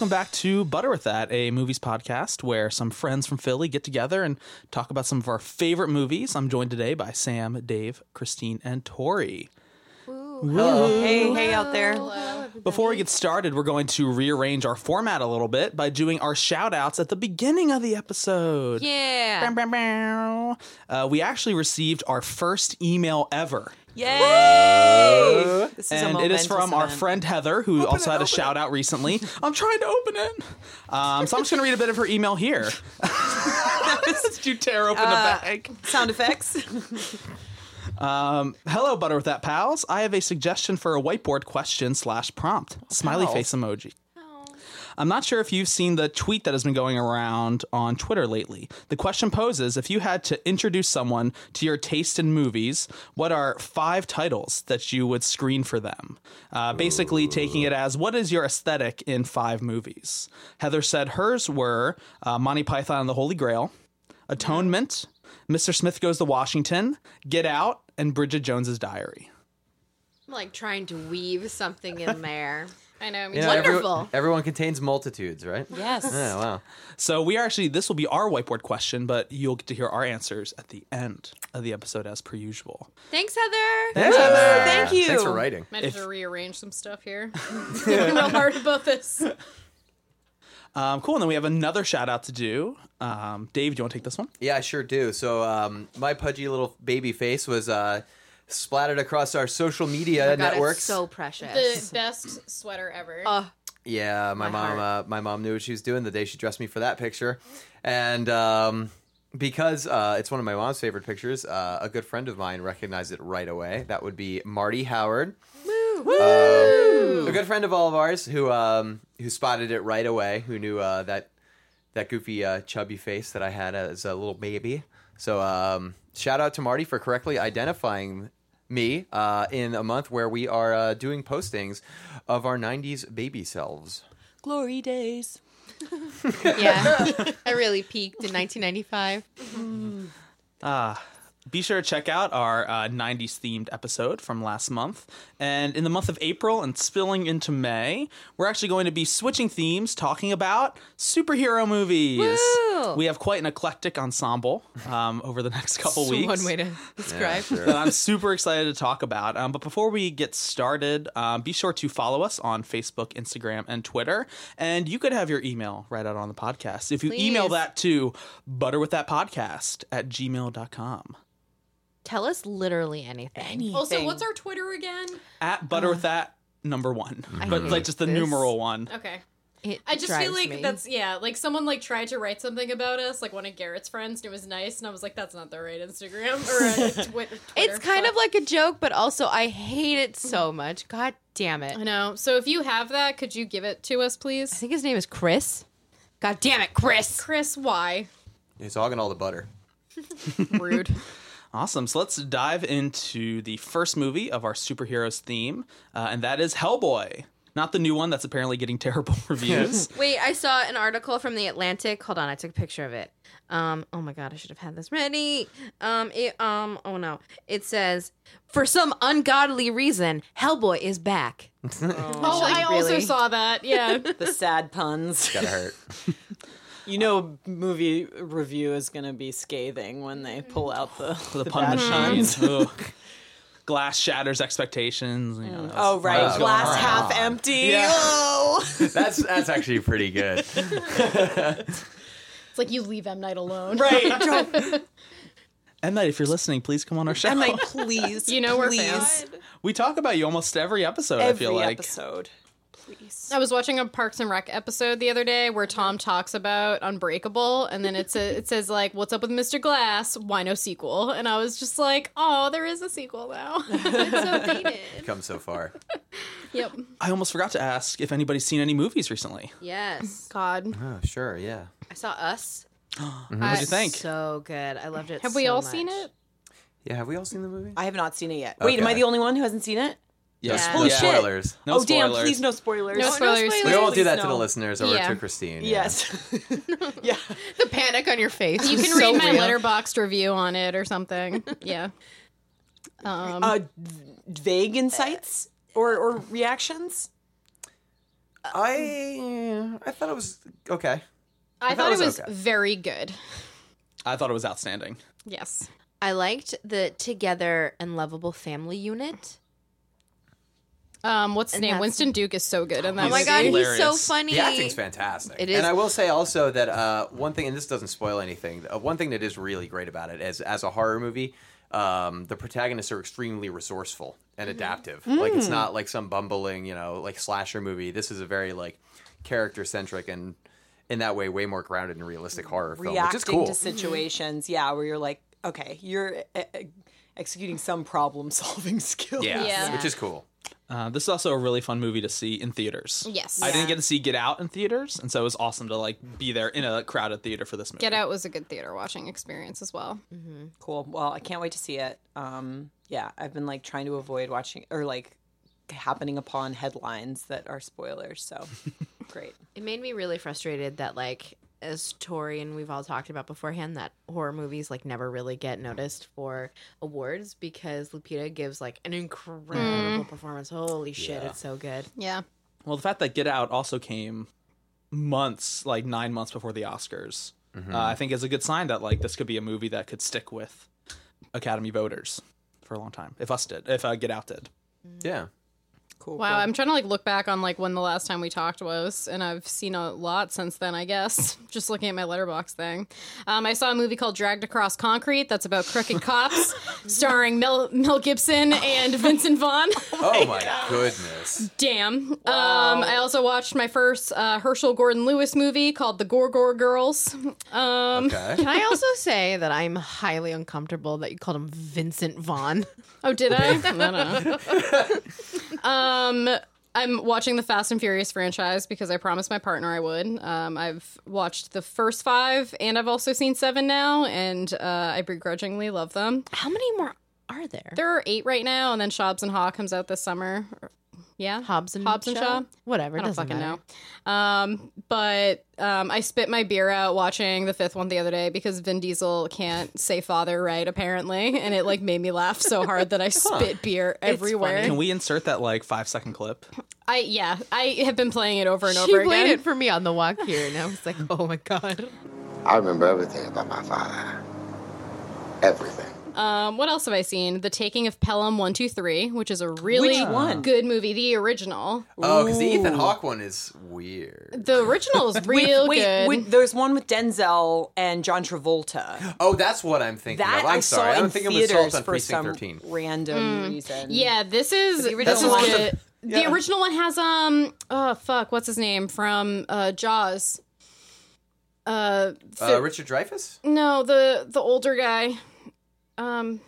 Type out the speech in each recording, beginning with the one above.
welcome back to Butter with That, a movies podcast where some friends from Philly get together and talk about some of our favorite movies. I'm joined today by Sam, Dave, Christine, and Tori. Hey, hey out there. Before we get started, we're going to rearrange our format a little bit by doing our shout outs at the beginning of the episode. Yeah. Bow, bow, bow. Uh, we actually received our first email ever. Yay! This is a and it is from our friend Heather, who also had a shout out recently. I'm trying to open it. Um, so I'm just going to read a bit of her email here. Did you tear open the bag? Sound effects. Um, hello, Butter with That pals. I have a suggestion for a whiteboard question slash prompt. Smiley face emoji. I'm not sure if you've seen the tweet that has been going around on Twitter lately. The question poses if you had to introduce someone to your taste in movies, what are five titles that you would screen for them? Uh, basically, taking it as what is your aesthetic in five movies? Heather said hers were uh, Monty Python and the Holy Grail, Atonement, Mr. Smith Goes to Washington, Get Out, and Bridget Jones's Diary. I'm like trying to weave something in there. I know. You know, every- Wonderful. everyone contains multitudes, right? yes. Yeah, wow. So we are actually this will be our whiteboard question, but you'll get to hear our answers at the end of the episode as per usual. Thanks, Heather. Thanks, Heather. Thank you. Thanks for writing. Might have If- to rearrange some stuff here. Thinking real hard about this. Um, cool. And then we have another shout out to do. Um, Dave, do you want to take this one? Yeah, I sure do. So, um, my pudgy little baby face was uh, splattered across our social media Oh God, it's networks. so precious. The best sweater ever. Uh, yeah, my, My mom. Uh, my mom knew what she was doing the day she dressed me for that picture, and um, because uh, it's one of my mom's favorite pictures, uh, a good friend of mine recognized it right away. That would be Marty Howard. Um, a good friend of all of ours who um, who spotted it right away, who knew uh, that that goofy uh, chubby face that I had as a little baby. So um, shout out to Marty for correctly identifying me uh, in a month where we are uh, doing postings of our '90s baby selves. Glory days. yeah. I really peaked in 1995. Be sure to check out our uh, 90s themed episode from last month. And in the month of April and spilling into May, we're actually going to be switching themes, talking about superhero movies. Woo! We have quite an eclectic ensemble um, over the next couple weeks. One way to describe. that I'm super excited to talk about. Um, but before we get started, um, be sure to follow us on Facebook, Instagram, and Twitter. And you could have your email right out on the podcast. If you email that to butterwiththatpodcast at gmail.com. Tell us literally anything. Also, what's our Twitter again? At butter with that number one. But like just the this. numeral one. Okay. It I just feel drives like me. that's yeah, like someone like tried to write something about us, like one of Garrett's friends, and it was nice, and I was like, that's not the right Instagram or uh, Twi- Twitter. It's kind but- of like a joke, but also I hate it so much. God damn it. I know. So if you have that, could you give it to us, please? I please? think his name is Chris. God damn it, Chris. Chris, why? He's hogging all the butter. Rude. Awesome. So let's dive into the first movie of our superheroes theme, uh, and that is Hellboy. Not the new one that's apparently getting terrible reviews. Wait, I saw an article from the Atlantic. Hold on, I took a picture of it. Um, oh my god, I should have had this ready. Um, it, um, oh no, it says for some ungodly reason, Hellboy is back. Oh, Like, I also saw that. Yeah. The sad puns. Gotta hurt. You know, movie review is going to be scathing when they pull out the, the, the pun bad machine. Glass shatters expectations. You know, that's- Oh, right. that's going Glass on. half empty. Yeah. Oh. That's that's actually pretty good. It's like you leave M Night alone. right. M Night, if you're listening, please come on our show. am I please? You know we're fans. we talk about you almost every episode. Every I feel like. episode. Please. I was watching a Parks and Rec episode the other day where Tom talks about Unbreakable, and then it's a, it says like, "What's up with Mr. Glass? Why no sequel?" And I was just like, "Oh, there is a sequel now." it's so dated. Come so far. Yep. I almost forgot to ask if anybody's seen any movies recently. Yes, God. Oh, sure, yeah. I saw Us. What'd mm-hmm. you think? So good. I loved it. Have we so all much. seen it? Yeah, have we all seen the movie? I have not seen it yet. Wait, am I Okay. the only one who hasn't seen it? Yes. Yeah. No Holy shit. spoilers. No oh, damn. spoilers. Please, no spoilers. No spoilers. We won't do Please, that to the listeners or Yeah. to Christine. yeah. Yes. yeah. The panic on your face. You can so read my real. Letterboxd review on it or something. Yeah. Um, Uh, vague insights or, or reactions? I I thought it was okay. I, thought thought, it it was was okay. very good. I thought it was outstanding. Yes. I liked the Together and Lovable Family unit. Um, what's his And name? that's- Winston Duke is so good in that Oh my movie. god, he's so hilarious. funny. The acting's fantastic. It is. And I will say also that uh, one thing, and this doesn't spoil anything, uh, one thing that is really great about it is as a horror movie, um, the protagonists are extremely resourceful and Mm-hmm. adaptive. Like Mm. it's not like some bumbling, you know, like slasher movie. This is a very like character centric and in that way way more grounded and realistic horror film, which is reacting cool. to situations, yeah, where you're like, okay, you're uh, uh, executing some problem solving skill. yeah, Yeah. which is cool. Uh, this is also a really fun movie to see in theaters. Yes. I didn't get to see Get Out in theaters, and so it was awesome to like be there in a crowded theater for this movie. Get Out was a good theater watching experience as well. Cool. Well, I can't wait to see it. Um, yeah, I've been like trying to avoid watching or like happening upon headlines that are spoilers. So great. It made me really frustrated that like as Tori and we've all talked about beforehand that horror movies like never really get noticed for awards because Lupita gives like an incredible performance. Holy shit, Yeah. it's so good. Yeah. Well, the fact that Get Out also came months, like nine months before the Oscars, uh, I think is a good sign that like this could be a movie that could stick with Academy voters for a long time. If us did, if uh, Get Out did. Yeah. Cool. Wow, cool. I'm trying to like look back on like when the last time we talked was, and I've seen a lot since then. I guess just looking at my letterbox thing, um, I saw a movie called Dragged Across Concrete that's about crooked cops, starring Mel Mel Gibson and Vincent Vaughn. Oh my goodness. Damn. Um, I also watched my first uh, Herschell Gordon Lewis movie called The Gore Gore Girls. Um, Okay. Can I also say that I'm highly uncomfortable that you called him Vincent Vaughn? Oh, did I? I don't know. Um, I'm watching the Fast and Furious franchise because I promised my partner I would. Um, I've watched the first five, and I've also seen seven now, and uh, I begrudgingly love them. How many more are there? There are eight right now, and then Shobbs and Haw comes out this summer. Yeah, Hobbs and Hobbs and Shaw. Whatever. I don't fucking matter. know. Um, but um, I spit my beer out watching the fifth one the other day because Vin Diesel can't say father right apparently, and it like made me laugh so hard that I spit beer everywhere. Can we insert that like five second clip? I yeah, I have been playing it over and She over played it for me on the walk here, and I was like, "Oh my god!" I remember everything about my father. Everything. Um, what else have I seen? The Taking of Pelham One Two Three, which is a really one? good movie. The original. Oh, because the Ethan Hawke one is weird. The original is real wait, good. wait, there's one with Denzel and John Travolta. Oh, that's what I'm thinking That of. I'm I sorry. saw I'm in thinking of theaters Assault on for Precinct some 13. random reason. yeah, this is the original this is one- good. The Yeah. original one has um oh fuck what's his name from uh Jaws. Uh, Uh, Fi- Richard Dreyfuss? no the the older guy. Um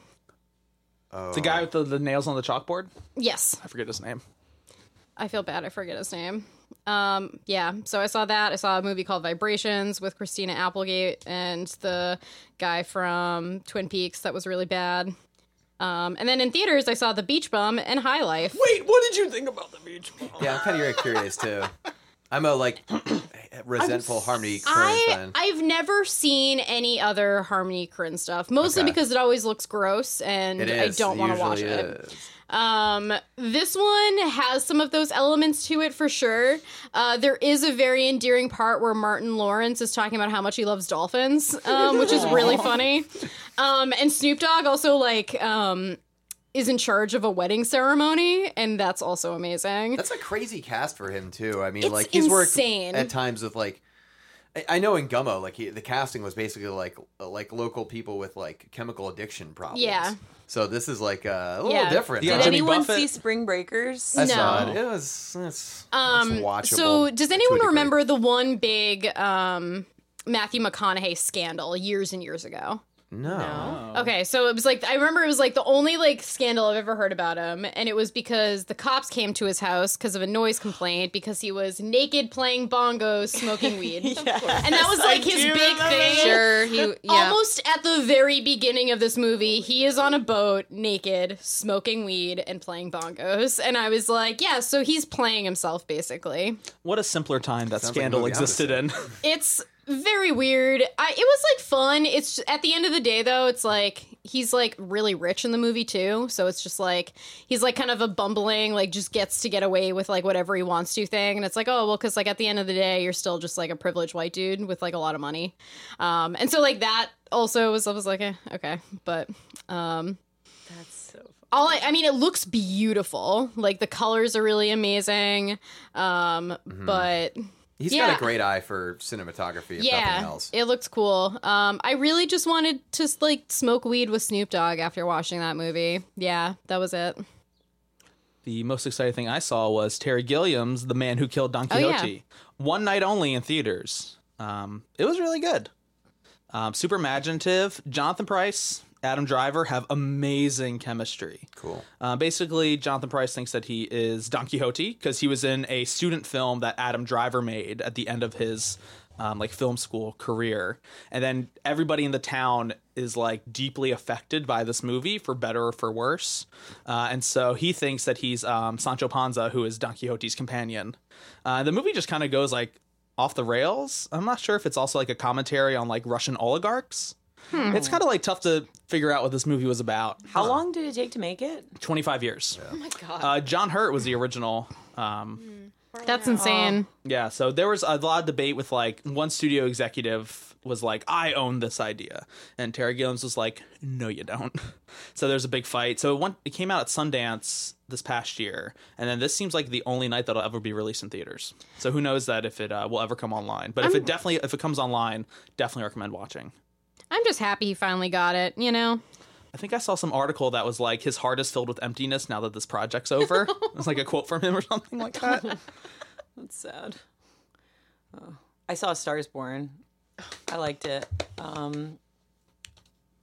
Oh. The guy with the, the nails on the chalkboard. yes, I forget his name. I feel bad. I forget his name. Um, yeah. So I saw that. I saw a movie called Vibrations with Christina Applegate and the guy from Twin Peaks that was really bad. Um, and then in theaters, I saw The Beach Bum and High Life. Wait, what did you think about the beach? Bum? Yeah, I'm kind of very curious too. I'm a like resentful Harmony Korine I fan. I've never seen any other Harmony Korine stuff, mostly Okay. because it always looks gross and I don't want to watch usually it. is. Um, this one has some of those elements to it for sure. Uh, there is a very endearing part where Martin Lawrence is talking about how much he loves dolphins, um, which is really funny. Um, and Snoop Dogg also like um is in charge of a wedding ceremony, and that's also amazing. That's a crazy cast for him too. I mean, It's like he's insane. worked at times with like. I- I know in Gummo, like he, the casting was basically like like local people with like chemical addiction problems. Yeah. So this is like uh, a little Yeah. different. Yeah, Did? Jimmy anyone Buffett. see Spring Breakers? I No. saw it. It was it's, Um, it's watchable. so does anyone remember the one big um Matthew McConaughey scandal years and years ago? No. Okay, so it was like I remember it was like the only like scandal I've ever heard about him, and it was because the cops came to his house because of a noise complaint because he was naked playing bongos, smoking weed, and that was like his big thing. Sure, he yeah. Almost at the very beginning of this movie, he is on a boat, naked, smoking weed, and playing bongos. And I was like, yeah, so he's playing himself basically. What a simpler time that Sounds scandal movie I would existed in. It's very weird. I, it was like fun. It's at the end of the day though, it's like he's like really rich in the movie too. So it's just like he's like kind of a bumbling, like just gets to get away with like whatever he wants to thing. And it's like, oh well, because like at the end of the day, you're still just like a privileged white dude with like a lot of money. Um, and so like that also was I was like, eh, okay, but um, That's so fun. all I, I mean it looks beautiful like the colors are really amazing um but He's Yeah. got a great eye for cinematography, if nothing yeah else. it looks cool um i really just wanted to like smoke weed with snoop dogg after watching that movie yeah that was it The most exciting thing I saw was Terry Gilliam's The Man Who Killed Don Oh, yeah. Quixote. One night only in theaters. Um, it was really good. Um, super imaginative. Jonathan Pryce, Adam Driver have amazing chemistry. Cool. Uh, basically, Jonathan Pryce thinks that he is Don Quixote because he was in a student film that Adam Driver made at the end of his um, like film school career, and then everybody in the town is like deeply affected by this movie for better or for worse, uh, and so he thinks that he's um, Sancho Panza, who is Don Quixote's companion. Uh, the movie just kind of goes like off the rails. I'm not sure if it's also like a commentary on like Russian oligarchs. It's kind of like tough to figure out what this movie was about. How long did it take to make it? 25 years. Oh my god. Uh, John Hurt was the original. Um, that's insane yeah, so there was a lot of debate with like one studio executive was like, "I own this idea," and Terry Gilliams was like, "No, you don't." so there's a big fight. So it, went, it came out at Sundance this past year, and then this seems like the only night that'll ever be released in theaters. So who knows that if it uh, will ever come online? But if it definitely if it comes online, definitely recommend watching. I'm just happy he finally got it you know I think I saw some article that was like his heart is filled with emptiness now that this project's over. it was like a quote from him or something like that. That's sad. Oh. I saw Stars Born. I liked it. Um,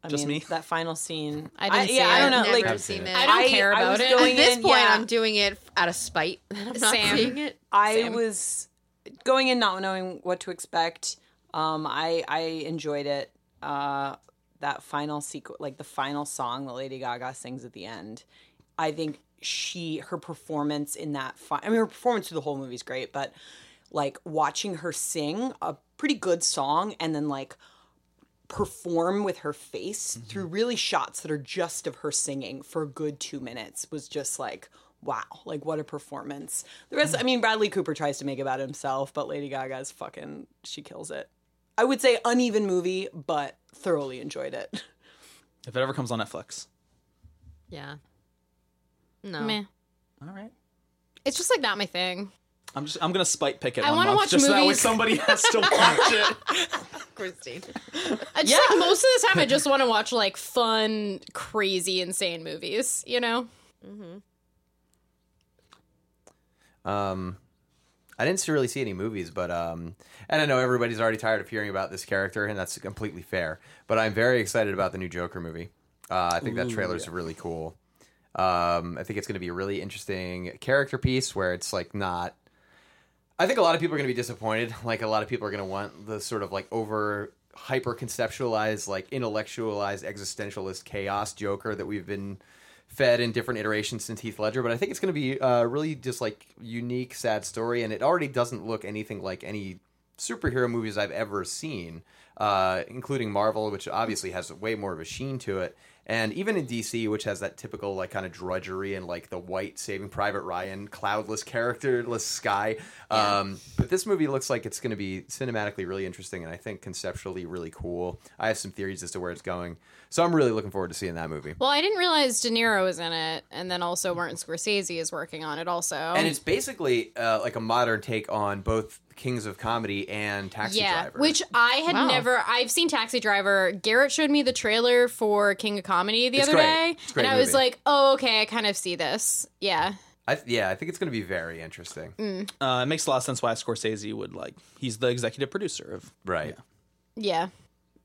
I Just mean, me? That final scene. I didn't see yeah, I don't know. Never Like, seen it. I don't care I about was it. going At this in, point, yeah. I'm doing it out of spite. I'm not Same. seeing it. I Same. was going in not knowing what to expect. Um, I I enjoyed it. Uh, that final sequence, like the final song that Lady Gaga sings at the end, I think she her performance in that. Fi- I mean, her performance through the whole movie is great, but like watching her sing a pretty good song and then like perform with her face through really shots that are just of her singing for a good two minutes was just like wow like what a performance. The rest i mean bradley cooper tries to make it about himself but lady gaga's fucking she kills it i would say uneven movie but thoroughly enjoyed it if it ever comes on Netflix. Yeah. No. meh All right. it's just like not my thing I'm just I'm gonna spite pick it. I wanna watch just so that way movies. somebody has to watch it. Christine. I just like most of the time I just want to watch like fun, crazy, insane movies, you know? Um, I didn't really see any movies, but um, and I know everybody's already tired of hearing about this character, and that's completely fair. But I'm very excited about the new Joker movie. Uh, I think that trailer's really cool. Um, I think it's going to be a really interesting character piece where it's like not. I think a lot of people are going to be disappointed. Like a lot of people are going to want the sort of like over hyper conceptualized, like intellectualized, existentialist chaos Joker that we've been fed in different iterations since Heath Ledger. But I think it's going to be a really just like unique, sad story, and it already doesn't look anything like any superhero movies I've ever seen, uh, including Marvel, which obviously has way more of a sheen to it. And even in DC, which has that typical like kind of drudgery and like the white Saving Private Ryan, cloudless, characterless sky. Um, but this movie looks like it's going to be cinematically really interesting, and I think conceptually really cool. I have some theories as to where it's going, so I'm really looking forward to seeing that movie. Well, I didn't realize De Niro was in it, and then also Martin Scorsese is working on it also. And it's basically uh, like a modern take on both Kings of Comedy and Taxi yeah, Driver. which I had Wow. never. I've seen Taxi Driver. Garrett showed me the trailer for King of Comedy the It's other great. day, It's a great and I was like, "Oh, okay, I kind of see this." Yeah, I, yeah, I think it's going to be very interesting. Uh, it makes a lot of sense why Scorsese would like. He's the executive producer of. Right. yeah.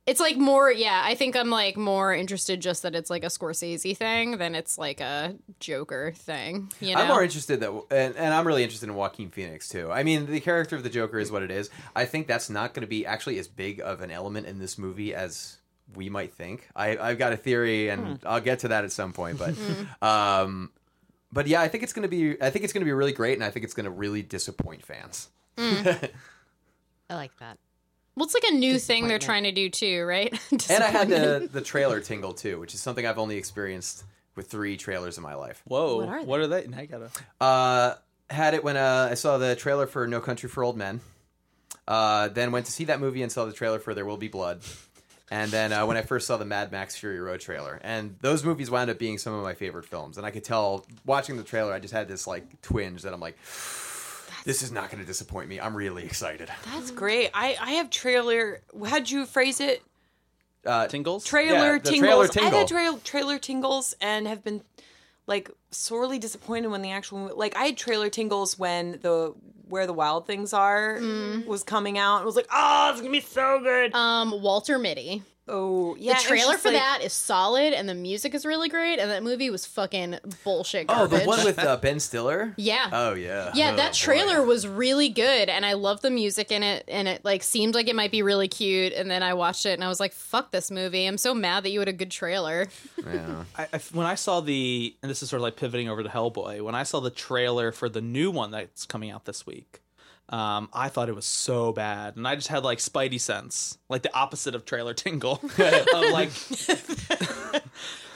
It's like more. Yeah, I think I'm like more interested just that it's like a Scorsese thing than it's like a Joker thing. You know, I'm more interested that, and, and I'm really interested in Joaquin Phoenix too. I mean, the character of the Joker is what it is. I think that's not going to be actually as big of an element in this movie as we might think. I, I've got a theory, and hmm. I'll get to that at some point. But, hmm. um, but yeah, I think it's going to be. I think it's going to be really great, and I think it's going to really disappoint fans. Hmm. I like that. Well, it's like a new thing they're trying to do too, right? And I had the the trailer tingle too, which is something I've only experienced with three trailers in my life. Whoa, What are what are they? Now you gotta. Uh, had it when uh, I saw the trailer for No Country for Old Men. Uh, then went to see that movie and saw the trailer for There Will Be Blood. And then uh, when I first saw the Mad Max Fury Road trailer, and those movies wound up being some of my favorite films. And I could tell watching the trailer, I just had this like twinge that I'm like, this is not going to disappoint me. I'm really excited. That's great. I I have trailer. How'd you phrase it? Uh, Tingles? Trailer Yeah, the tingles. trailer I had trail, trailer tingles and have been like sorely disappointed when the actual like I had trailer tingles when the where the wild things are was coming out. It was like, oh, it's gonna be so good. um, Walter Mitty. Oh, yeah. The trailer for like- that is solid, and the music is really great, and that movie was fucking bullshit oh, garbage. the one with uh, Ben Stiller. yeah. Oh yeah. Yeah, Oh, that boy. trailer was really good, and I loved the music in it, and it like seemed like it might be really cute. And then I watched it, and I was like, "Fuck this movie! I'm so mad that you had a good trailer." Yeah. I, I, when I saw the, and this is sort of like pivoting over to Hellboy, when I saw the trailer for the new one that's coming out this week, um, I thought it was so bad, and I just had like Spidey sense, like the opposite of trailer tingle, of like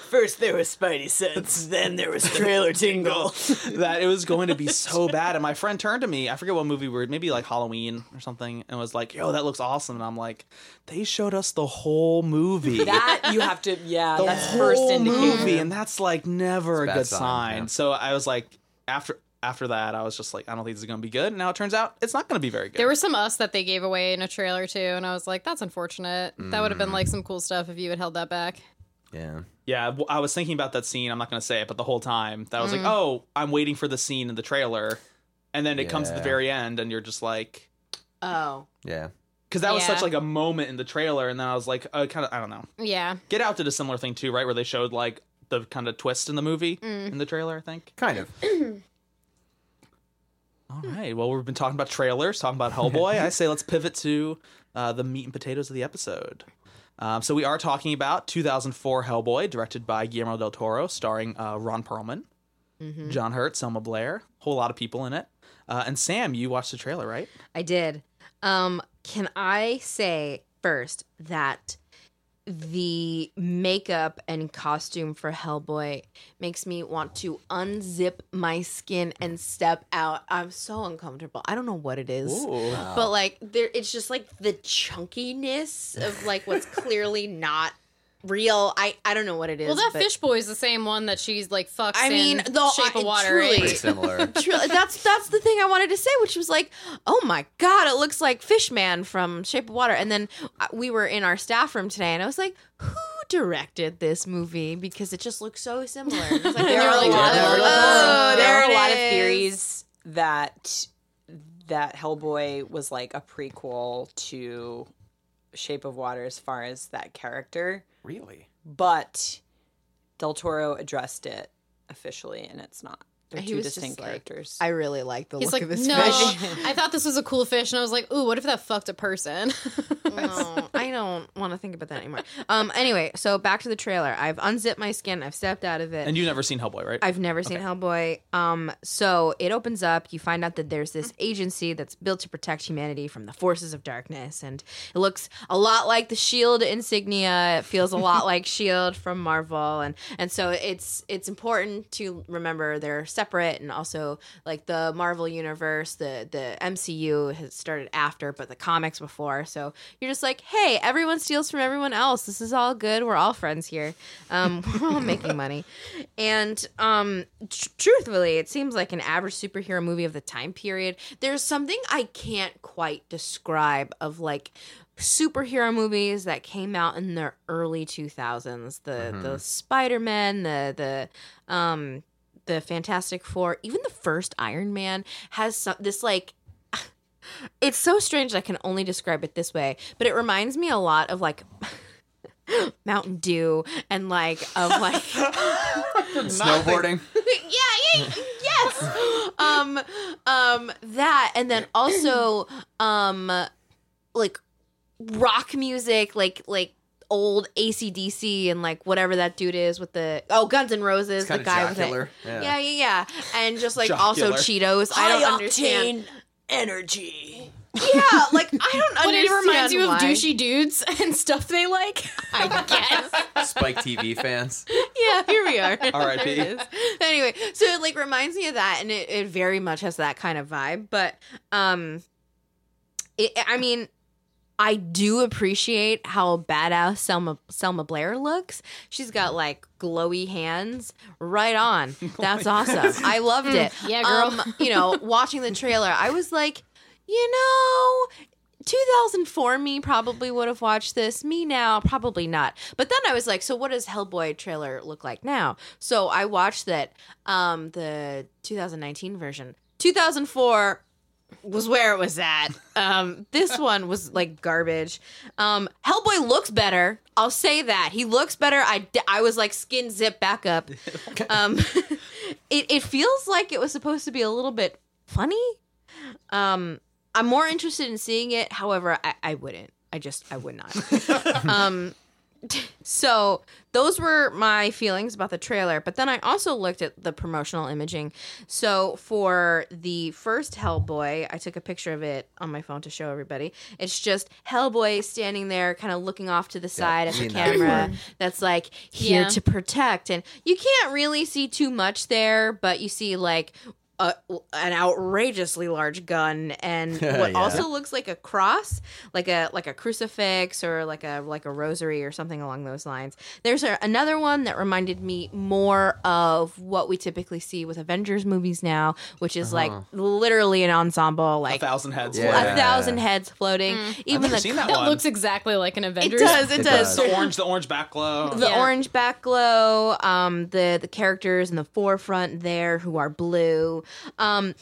First there was Spidey sense, then there was trailer tingle. that it was going to be so bad. And my friend turned to me, I forget what movie we were, maybe like Halloween or something, and was like, "Yo, that looks awesome." And I'm like, "They showed us the whole movie." that you have to, yeah, the that's whole first indication. movie, and that's like never a bad good sign, sign. yeah. So I was like, after after that, I was just like, I don't think this is going to be good. And now it turns out it's not going to be very good. There was some us that they gave away in a trailer too, and I was like, "That's unfortunate. That would have been like some cool stuff if you had held that back." Yeah. yeah, I was thinking about that scene. I'm not going to say it, but the whole time that I was Mm. like, oh, I'm waiting for the scene in the trailer, and then it comes at the very end, and you're just like, Oh. Yeah. because that was such like a moment in the trailer, and then I was like, uh, kind of, I don't know. Yeah, Get Out did a similar thing too, right? Where they showed like the kind of twist in the movie Mm. in the trailer. I think. Kind of. All right. Well, we've been talking about trailers, talking about Hellboy. I say let's pivot to uh, the meat and potatoes of the episode. Um, so we are talking about 2004 Hellboy, directed by Guillermo del Toro, starring uh, Ron Perlman, John Hurt, Selma Blair, a whole lot of people in it. Uh, and Sam, you watched the trailer, right? I did. Um, can I say first that the makeup and costume for Hellboy makes me want to unzip my skin and step out. I'm so uncomfortable. I don't know what it is. But like there it's just like the chunkiness of like what's clearly not real. I I don't know what it is. well, that but- fish boy is the same one that she's like fucks. I mean, in the- Shape I- of Water. truly. right? Pretty similar. Truly, that's that's the thing I wanted to say, which was like, oh my god, it looks like Fishman from Shape of Water. And then uh, we were in our staff room today, and I was like, who directed this movie? Because it just looks so similar. Like, There oh, are a lot of, oh, there there are a lot of theories that that Hellboy was like a prequel to Shape of Water as far as that character, really? but Del Toro addressed it officially, and it's not. They're He two was just distinct like, characters. I really like the He's look like, of this no, fish. I thought this was a cool fish, and I was like, ooh, what if that fucked a person? No, I don't want to think about that anymore. Um. Anyway, so back to the trailer. I've unzipped my skin. I've stepped out of it. And you've never seen Hellboy, right? I've never seen Hellboy. Um, so it opens up. You find out that there's this agency that's built to protect humanity from the forces of darkness, and it looks a lot like the Shield insignia. It feels a lot like Shield from Marvel, and and so it's it's important to remember they're separate, and also like the Marvel universe, the the MCU has started after, but the comics before. So you're just like, hey, everyone steals from everyone else. This is all good. We're all friends here. Um, we're all making money. And um, tr- truthfully, it seems like an average superhero movie of the time period. There's something I can't quite describe of like superhero movies that came out in the early 2000s. The the Spider-Man, the the um the Fantastic Four, even the first Iron Man has some, this like it's so strange I can only describe it this way, but it reminds me a lot of like Mountain Dew and like of like Snowboarding. yeah, yeah, yes. Um, um, that, and then also, um, like rock music, like like old ACDC and like whatever that dude is with the oh Guns N' Roses, the Kind of guy with it. jocular. Yeah, yeah, yeah, and just like Jocular. also Cheetos. I don't understand. energy. Yeah, like I don't But understand. it reminds you of why. douchey dudes and stuff they like. I guess. Spike TV fans. yeah, here we are. R.I.P.. There. Anyway, so it like reminds me of that, and it, it very much has that kind of vibe. But um, it, I mean, I do appreciate how badass Selma Selma Blair looks. She's got like glowy hands. Right on. That's awesome. I loved it. yeah, girl. Um, you know, watching the trailer, I was like, you know. 2004 me probably would have watched this. Me now, probably not. But then I was like, so what does Hellboy trailer look like now? So I watched that, um, the 2019 version. 2004 was where it was at. Um, this one was like garbage. Um, Hellboy looks better. I'll say that he looks better. I, I was like skin zip back up. Um, it it feels like it was supposed to be a little bit funny. Um, I'm more interested in seeing it. However, I, I wouldn't. I just I would not. um, so those were my feelings about the trailer but then i also looked at the promotional imaging. So for the first hellboy i took a picture of it on my phone to show everybody. It's just hellboy standing there kind of looking off to the side at the seen that camera that's like here Yeah. to protect. And you can't really see too much there but you see like a, an outrageously large gun and what Yeah. also looks like a cross like a like a crucifix or like a like a rosary or something along those lines there's a, another one that reminded me more of what we typically see with avengers movies now which is like literally an ensemble like A thousand heads. Yeah. floating. a thousand heads floating even never the seen that that looks exactly like an Avengers. it Avengers. does it, It does, does. The orange, the orange back glow. the Yeah. orange back glow, um, the the characters in the forefront there who are blue. Um,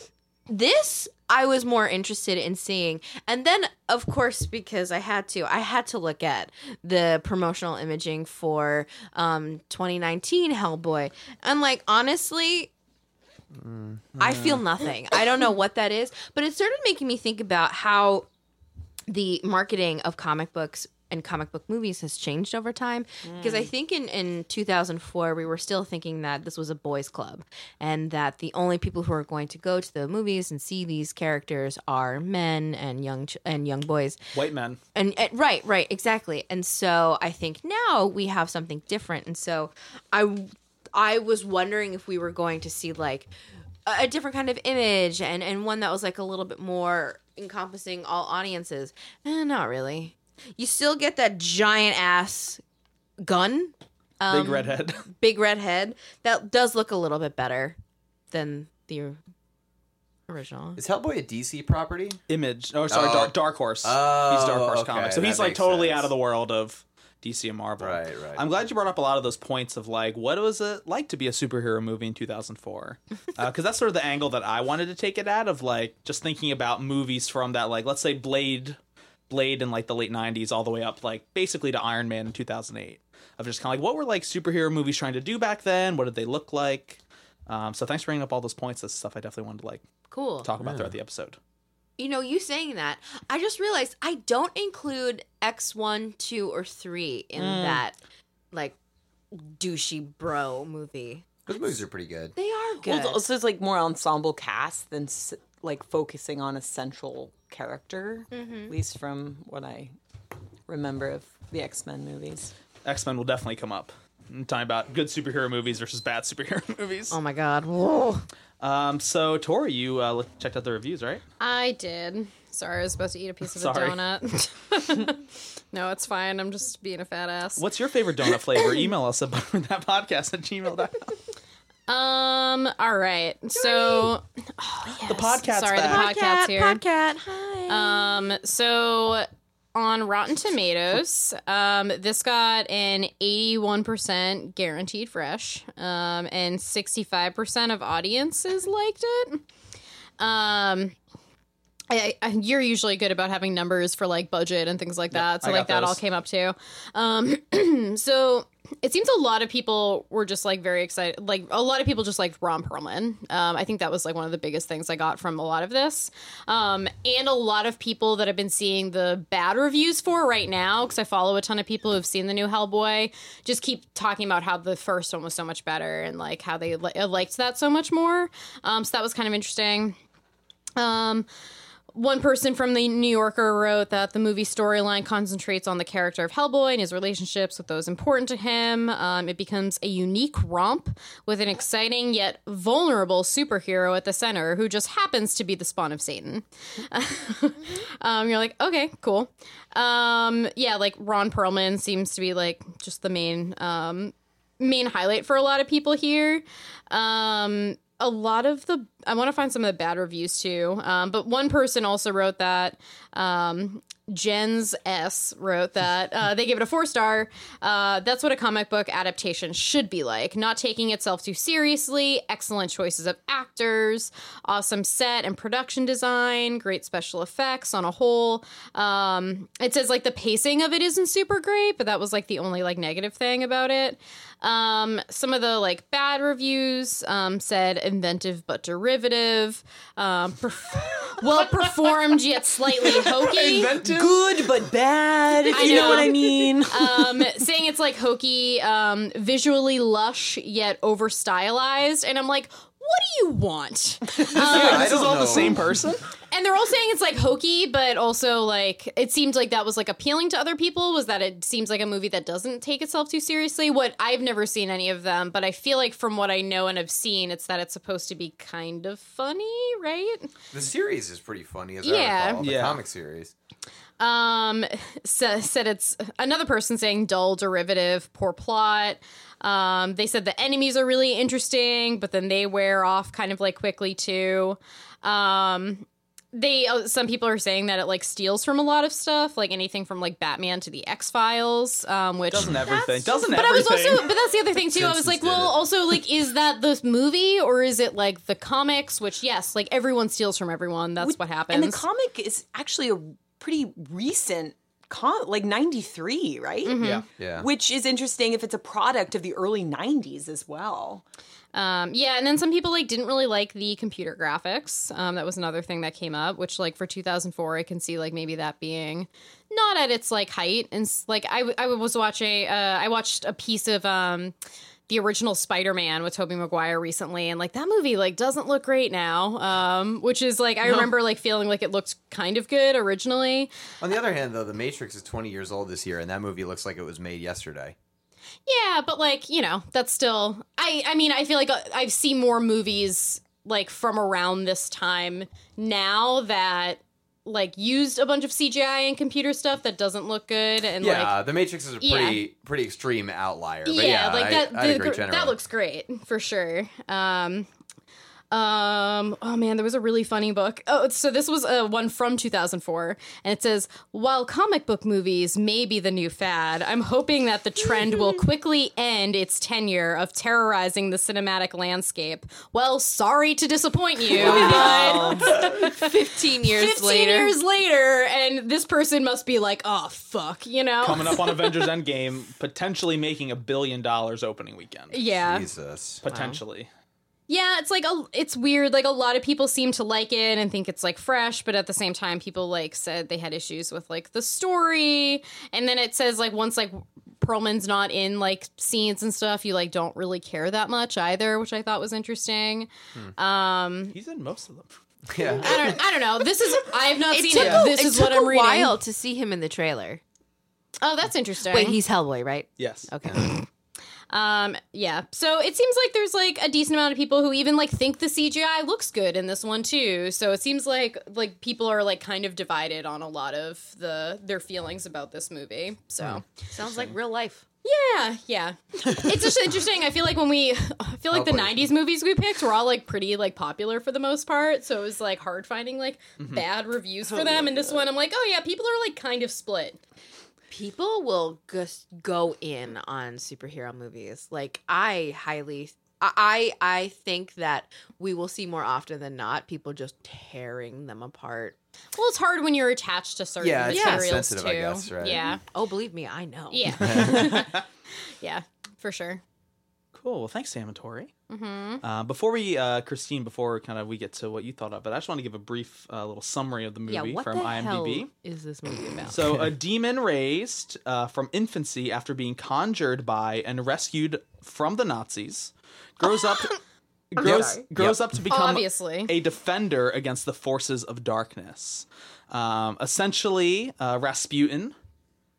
this I was more interested in seeing, and then of course because I had to, I had to look at the promotional imaging for um 2019 Hellboy, and like honestly. I feel nothing. I don't know what that is, but it started making me think about how the marketing of comic books and comic book movies has changed over time. Because i think in, in 2004 we were still thinking that this was a boys club and that the only people who are going to go to the movies and see these characters are men and young ch- and young boys. White men. and, and right right exactly. And so i think now we have something different. And so i i was wondering if we were going to see like a, a different kind of image and and one that was like a little bit more encompassing all audiences. Eh, not really you still get that giant ass gun um, Big redhead. big red head that does look a little bit better than the original Is Hellboy a DC property? Image. Oh, sorry, Oh. Dark, Dark Horse. Oh, he's Dark Horse okay, Comics. So that he's like totally sense. out of the world of DC and Marvel. Right, right. I'm glad you brought up a lot of those points of like, what was it like to be a superhero movie in 2004? Because that's sort of the angle that I wanted to take it at of like just thinking about movies from that, like, let's say Blade, Blade in like the late 90s, all the way up like basically to Iron Man in 2008. Of just kind of like, what were like superhero movies trying to do back then? What did they look like? Um, so thanks for bringing up all those points. That's stuff I definitely wanted to like cool talk about throughout the episode. You know, you saying that, I just realized I don't include X1, 2, or 3 in that, like, douchey bro movie. Those movies are pretty good. They are good. Well, so it's like more ensemble cast than s- like focusing on a central character, at least from what I remember of the X Men movies. X Men will definitely come up. I'm talking about good superhero movies versus bad superhero movies. oh my god. Whoa. Um, so Tori, you uh, checked out the reviews, right? I did. Sorry, I was supposed to eat a piece of Sorry. a donut. no, it's fine. I'm just being a fat ass. What's your favorite donut flavor? Email us at that podcast at gmail.com. Um. All right. So oh, The podcast. Sorry, the podcast podcast's here. Podcast. Hi. Um. So on Rotten Tomatoes, um, this got an 81% guaranteed fresh, um, and 65% of audiences liked it. Um. I, I, you're usually good about having numbers for like budget and things like that. so I like that all came up too. Um, so it seems a lot of people were just like very excited. Like a lot of people just liked Ron Perlman. Um, I think that was like one of the biggest things I got from a lot of this. Um, and a lot of people that I've been seeing the bad reviews for right now, because I follow a ton of people who've seen the new Hellboy, just keep talking about how the first one was so much better and like how they li- liked that so much more. Um, so that was kind of interesting. Um, one person from the New Yorker wrote that the movie storyline concentrates on the character of Hellboy and his relationships with those important to him. Um, it becomes a unique romp with an exciting yet vulnerable superhero at the center who just happens to be the spawn of Satan. um, you're like, okay, cool. Um, yeah, like Ron Perlman seems to be like just the main um, main highlight for a lot of people here. Um, a lot of the I want to find some of the bad reviews too. Um, but one person also wrote that um, Jens S wrote that uh, they gave it a four star. Uh, that's what a comic book adaptation should be like. Not taking itself too seriously. Excellent choices of actors. Awesome set and production design. Great special effects on a whole. Um, it says like the pacing of it isn't super great, but that was like the only like negative thing about it. Um, some of the like bad reviews um, said inventive but derivative, um, perf- well performed yet slightly hokey. Good but bad, if I you know. know. what I mean. um, saying it's like hokey, um, visually lush yet over stylized, and I'm like, what do you want? I um, this is all know. the same person. And they're all saying it's like hokey, but also like it seemed like that was like appealing to other people. Was that it seems like a movie that doesn't take itself too seriously? What I've never seen any of them, but I feel like from what I know and have seen, it's that it's supposed to be kind of funny, right? The series is pretty funny, as Yeah. I recall. The Yeah. comic series. Um, sa- said it's another person saying dull, derivative, poor plot. Um, they said the enemies are really interesting, but then they wear off kind of like quickly too. Um, they uh, some people are saying that it like steals from a lot of stuff, like anything from like Batman to the X Files, um, which Doesn't everything? Doesn't but I was everything? also, but that's the other thing too. I was like, well, it. also like, is that the movie or is it like the comics? Which yes, like everyone steals from everyone. That's what happens. And the comic is actually a pretty recent com like 93, right? yeah. Yeah. Which is interesting if it's a product of the early 90s as well. Um, yeah, and then some people like didn't really like the computer graphics. Um, that was another thing that came up, which like for 2004, I can see like maybe that being not at its like height. And s- like I, w- I was watching, uh, I watched a piece of um, the original Spider-Man with Tobey Maguire recently, and like that movie like doesn't look great now. Um, which is like I remember like feeling like it looked kind of good originally. On the other hand, though, The Matrix is 20 years old this year, and that movie looks like it was made yesterday. Yeah, but like, you know, that's still I I mean, I feel like uh, I've seen more movies like from around this time now that like used a bunch of CGI and computer stuff that doesn't look good and Yeah, like The Matrix is a Yeah. pretty pretty extreme outlier. But yeah, yeah, like that I the that looks great for sure. Um um oh man there was a really funny book oh so this was uh, one from 2004 and it says while comic book movies may be the new fad i'm hoping that the trend will quickly end its tenure of terrorizing the cinematic landscape well sorry to disappoint you but 15 years 15 later. years later and this person must be like oh fuck you know Coming up on Avengers Endgame, potentially making a billion dollars opening weekend. yeah Jesus. Potentially. Yeah, it's like a, it's weird. Like a lot of people seem to like it and think it's like fresh, but at the same time, people like said they had issues with like the story. And then it says like once like Perlman's not in like scenes and stuff, you like don't really care that much either, which I thought was interesting. Um, He's in most of them. Yeah. I don't, I don't know. This is I have not It seen took, it. a, This it is took what I'm a reading. while to see him in the trailer. Oh, that's interesting. Wait, he's Hellboy, right? Yes. Okay. Um, yeah. So it seems like there's like a decent amount of people who even like think the CGI looks good in this one too. So it seems like like people are like kind of divided on a lot of the their feelings about this movie. So Sounds like real life. yeah, yeah. it's just interesting. I feel like when we I feel like the Hellboy. 90s movies we picked were all like pretty like popular for the most part. So it was like hard finding like bad reviews for them. And this one I'm like, "Oh yeah, people are like kind of split." People will just go in on superhero movies. Like I highly I I think that we will see more often than not people just tearing them apart. Well, it's hard when you're attached to certain Yeah, it's kinda materials sensitive, too. I guess, right? Yeah. Oh, believe me, I know. Yeah. yeah, for sure. Cool. Well, thanks, Sam and Tori. Mm-hmm. Uh, before we, uh, Christine, before kind of we get to what you thought of, but I just want to give a brief uh, little summary of the movie Yeah, what from the IMDb. hell is this movie about? So, a demon raised uh, from infancy after being conjured by and rescued from the Nazis grows up grows grows up to become Obviously. a defender against the forces of darkness. Um, essentially, uh, Rasputin.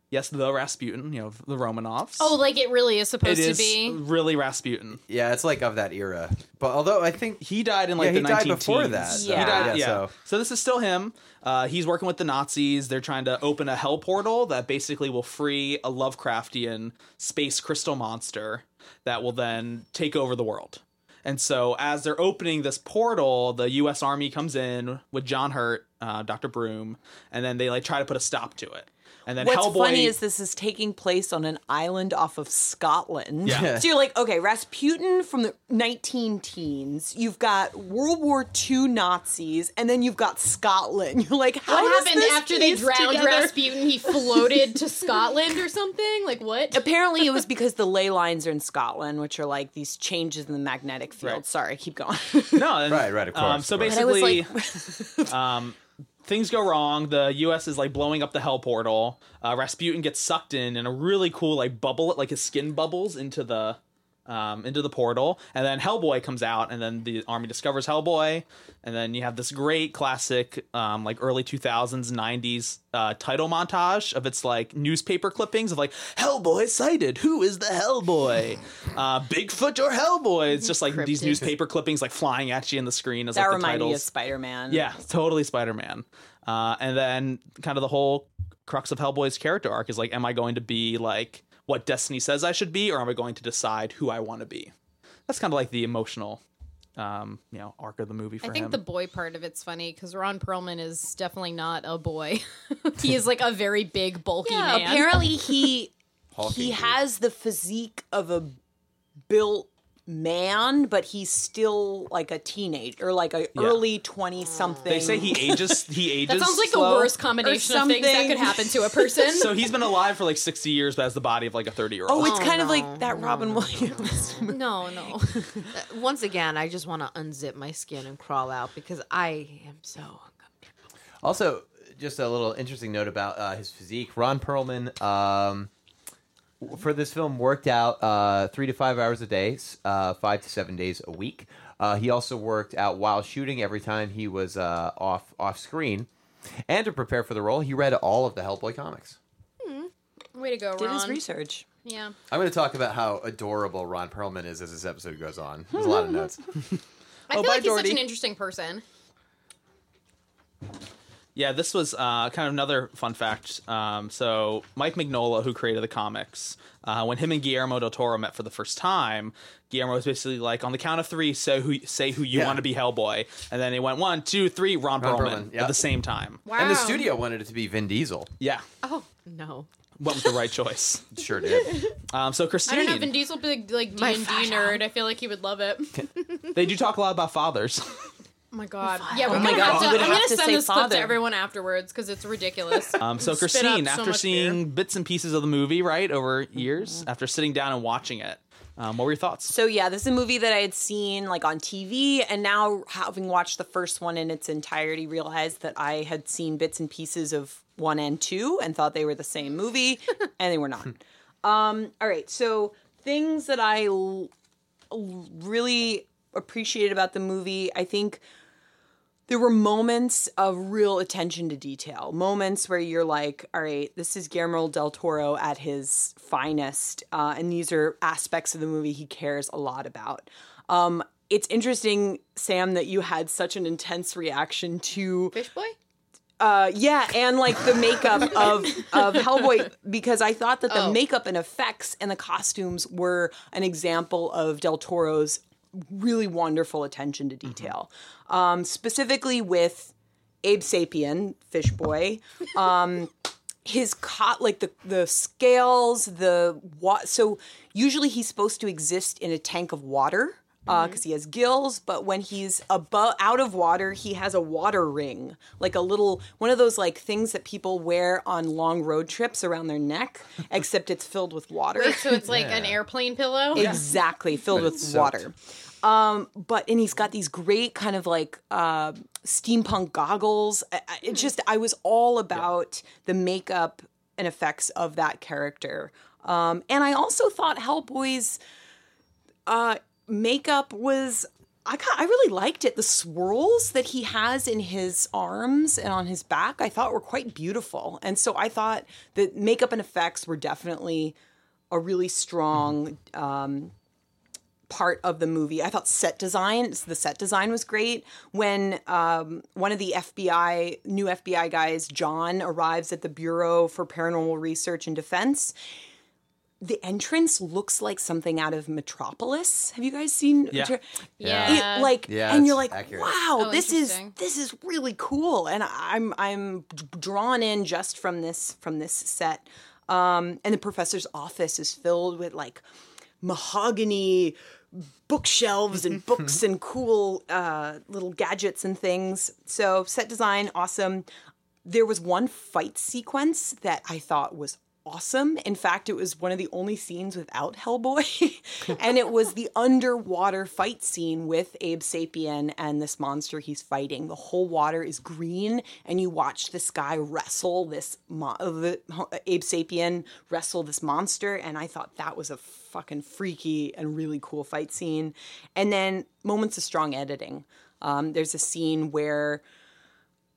Yes, the Rasputin, you know, the Romanovs. Oh, like it really is it supposed to is be. really Rasputin. Yeah, it's like of that era. But although I think He died in like Yeah, the he died 19 before that, so- Yeah. He died, Yeah, yeah. so- So. this is still him. Uh, he's working with the Nazis. They're trying to open a hell portal that basically will free a Lovecraftian space crystal monster that will then take over the world. And so as they're opening this portal, the U.S. Army comes in with John Hurt, uh, Dr. Broom, and then they like try to put a stop to it. And then What's Hellboy. funny is this is taking place on an island off of Scotland. Yeah. So you're like, okay, Rasputin from the 19 teens. You've got World War II Nazis, and then you've got Scotland. You're like, how What happened this after they drowned together? Rasputin? He floated to Scotland or something? Like what? Apparently, it was because the ley lines are in Scotland, which are like these changes in the magnetic field. Right. Sorry, keep going. no, and, Right, right, of Um, course, so of course. And I was basically, like, um, things go wrong. The U.S. is like blowing up the hell portal. Uh, Rasputin gets sucked in, and a really cool like bubble, like his skin bubbles into the um, into the portal, and then Hellboy comes out, and then the army discovers Hellboy, and then you have this great classic um, like early two thousands '90s uh, title montage of its like newspaper clippings of like Hellboy sighted. Who is the Hellboy? Uh, Bigfoot or Hellboy? It's just like these newspaper clippings like flying at you in the screen as that like the reminded me of titles. Spider Man. Yeah, totally Spider Man. Uh, and then kind of the whole crux of Hellboy's character arc is like, am I going to be like what Destiny says I should be, or am I going to decide who I want to be? That's kind of like the emotional, um, you know, arc of the movie for I think him. the boy part of it's funny because Ron Perlman is definitely not a boy. he is like a very big, bulky Yeah, man. apparently he he has the physique of a built man, but he's still like a teenage or like a early twenty something. they say he ages. He ages. that sounds like slow. the worst combination of things that could happen to a person. So he's been alive for like sixty years, but has the body of like a thirty year old. Oh, old. it's kind of like that Robin Williams. no, no. Once again, I just want to unzip my skin and crawl out because I am so uncomfortable. Also, just a little interesting note about uh, his physique. Ron Perlman, um, w- for this film, worked out uh, three to five hours a day, uh, five to seven days a week. Uh, he also worked out while shooting every time he was uh, off off screen. And to prepare for the role, he read all of the Hellboy comics. Way to go, Ron. Did his research. Yeah. I'm going to talk about how adorable Ron Perlman is as this episode goes on. There's a lot of notes. I Oh, feel bye, like he's such an interesting person. Yeah, this was uh, kind of another fun fact. Um, so Mike Mignola, who created the comics, uh, when him and Guillermo del Toro met for the first time, Guillermo was basically like, on the count of three, say who say who you Yeah. want to be Hellboy, and then he went one, two, three, Ron, Ron Perlman, Perlman, yeah. at the same time. Wow. And the studio wanted it to be Vin Diesel. Yeah, Oh no! went with the right choice. Sure did. Um, so I don't know. Vin Diesel, big like D My and D nerd. I feel like he would love it. they do talk a lot about fathers. Oh my god. Yeah, we're Oh my gonna God, have to. you I'm gonna send say this clip to everyone afterwards because it's ridiculous. Um, so Christine, up so after seeing beer. bits and pieces of the movie, right over years, after sitting down and watching it, um, what were your thoughts? So yeah, this is a movie that I had seen like on TV, and now having watched the first one in its entirety, realized that I had seen bits and pieces of one and two, and thought they were the same movie, and they were not. um, all right, so things that I l- l- really appreciated about the movie, I think there were moments of real attention to detail. Moments where you're like, all right, this is Guillermo del Toro at his finest. Uh, and these are aspects of the movie he cares a lot about. Um, it's interesting, Sam, that you had such an intense reaction to Fish boy. uh, yeah, and like the makeup of of Hellboy because I thought that the Oh. makeup and effects and the costumes were an example of Del Toro's really wonderful attention to detail. Um, specifically with Abe Sapien, Fish Boy. Um, his cot like the the scales the wa- so usually he's supposed to exist in a tank of water because he has gills but when he's above out of water he has a water ring like a little one of those like things that people wear on long road trips around their neck except it's filled with water Wait, so it's like an airplane pillow. exactly filled But with water soaked. Um but and he's got these great kind of like uh steampunk goggles. It just i was all about the makeup and effects of that character. Um and i also thought hellboy's uh makeup was I got, I really liked it. The swirls that he has in his arms and on his back, I thought were quite beautiful. And so I thought that makeup and effects were definitely a really strong um, part of the movie. I thought set design, the set design was great. When um, one of the FBI, new FBI guys, John, arrives at the Bureau for Paranormal Research and Defense, the entrance looks like something out of Metropolis. Have you guys seen? Yeah. Metro- Yeah. It, like, Yeah, and you're like, accurate. wow, Oh, this is this is really cool, and I'm I'm drawn in just from this from this set. Um, and the professor's office is filled with like mahogany bookshelves and books and cool uh, little gadgets and things. So set design, awesome. There was one fight sequence that I thought was awesome. In fact, it was one of the only scenes without Hellboy. and it was the underwater fight scene with Abe Sapien and this monster he's fighting. The whole water is green, and you watch this guy wrestle this mo- uh, Abe Sapien wrestle this monster. And I thought that was a fucking freaky and really cool fight scene. And then moments of strong editing. Um, there's a scene where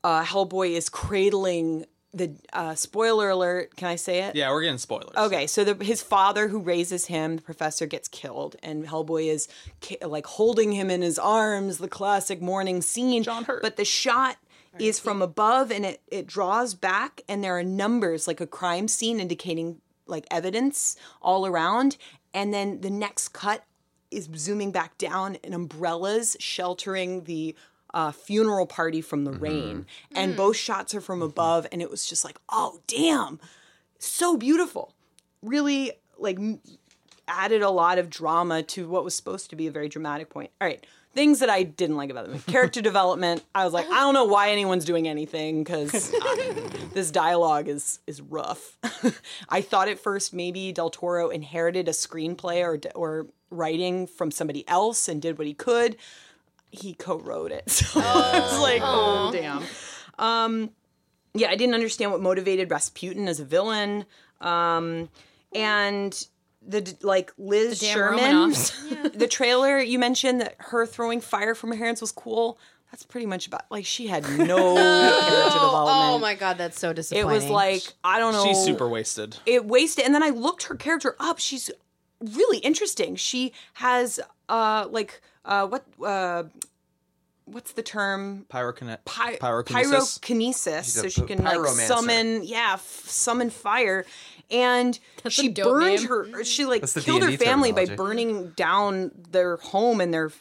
uh, Hellboy is cradling the uh, spoiler alert. Can I say it? Yeah, we're getting spoilers. Okay, so the, his father, who raises him, the professor, gets killed, and Hellboy is ki- like holding him in his arms. The classic mourning scene. John Hurt. But the shot is from above, and it it draws back, and there are numbers like a crime scene indicating like evidence all around, and then the next cut is zooming back down, and umbrellas sheltering the uh, funeral party from the rain, and both shots are from above, and it was just like, oh damn so beautiful. Really, like, m- added a lot of drama to what was supposed to be a very dramatic point. All right, things that I didn't like about the movie. Character development. I was like, I don't know why anyone's doing anything because this dialogue is is rough. I thought at first maybe Del Toro inherited a screenplay or or writing from somebody else and did what he could. He co-wrote it, so I was like, oh damn. Um, yeah, I didn't understand what motivated Rasputin as a villain. Um, and the like Liz damn Sherman, Romanovs. the trailer you mentioned that her throwing fire from her hands was cool. That's pretty much about like she had no character development. Oh my god, that's so disappointing. It was like I don't know. She's super wasted. It wasted, and then I looked her character up. She's really interesting. She has uh like uh what uh what's the term Pyrokine- Py- pyrokinesis. pyrokinesis, so she can like summon, yeah, f- summon fire. And a she burned name. her. She like killed her D&D family by burning down their home and their pe-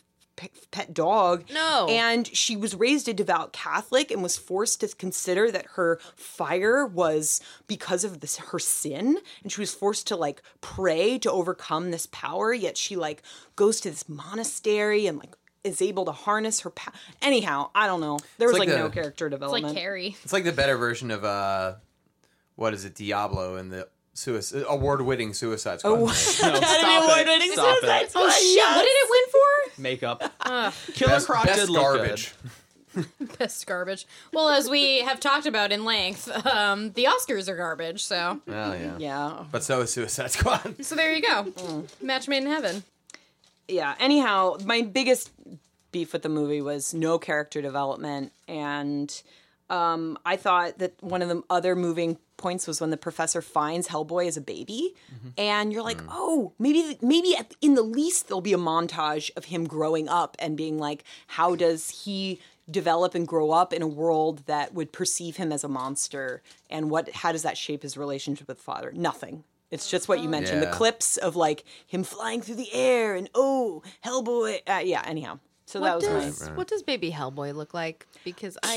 pet dog. No. And she was raised a devout Catholic and was forced to consider that her fire was because of this her sin, and she was forced to like pray to overcome this power. Yet she like goes to this monastery and like is able to harness her power. Anyhow, I don't know. There was like like, the- no character development. It's like Carrie. It's like the better version of uh, what is it, Diablo and the suicide award-winning Suicide Squad. Oh, movie. No, stop it. Stop it. Oh shit! What did it win for? Makeup. Killer Best, Croc best did look garbage. Best garbage. Well, as we have talked about in length, um, the Oscars are garbage. So, Oh yeah. yeah. But so is Suicide Squad. so there you go. Match made in heaven. yeah. Anyhow, my biggest beef with the movie was no character development, and um, I thought that one of the other moving points was when the professor finds Hellboy as a baby, and you're like, oh, maybe maybe at, in the least there'll be a montage of him growing up and being like, how does he develop and grow up in a world that would perceive him as a monster? And what how does that shape his relationship with father? Nothing. It's just what you mentioned Yeah. the clips of like him flying through the air and oh hellboy uh, yeah anyhow. So that what was does my what does baby Hellboy look like? Because I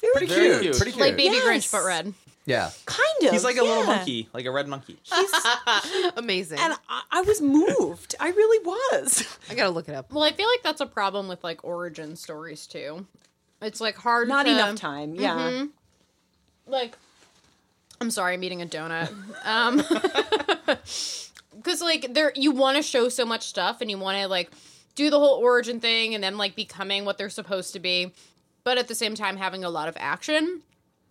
cute very Pretty cute, cute. Pretty cute. Like Baby Yes. Grinch, but red. yeah. kind of He's like a little yeah. monkey, like a red monkey. He's, amazing. and I, I was moved i really was I gotta look it up. Well, I feel like that's a problem with like origin stories too. It's like hard. not to, enough time yeah Mm-hmm. Like, I'm sorry, I'm eating a donut. Um, because like there, you want to show so much stuff, and you want to like do the whole origin thing, and then like becoming what they're supposed to be, but at the same time having a lot of action.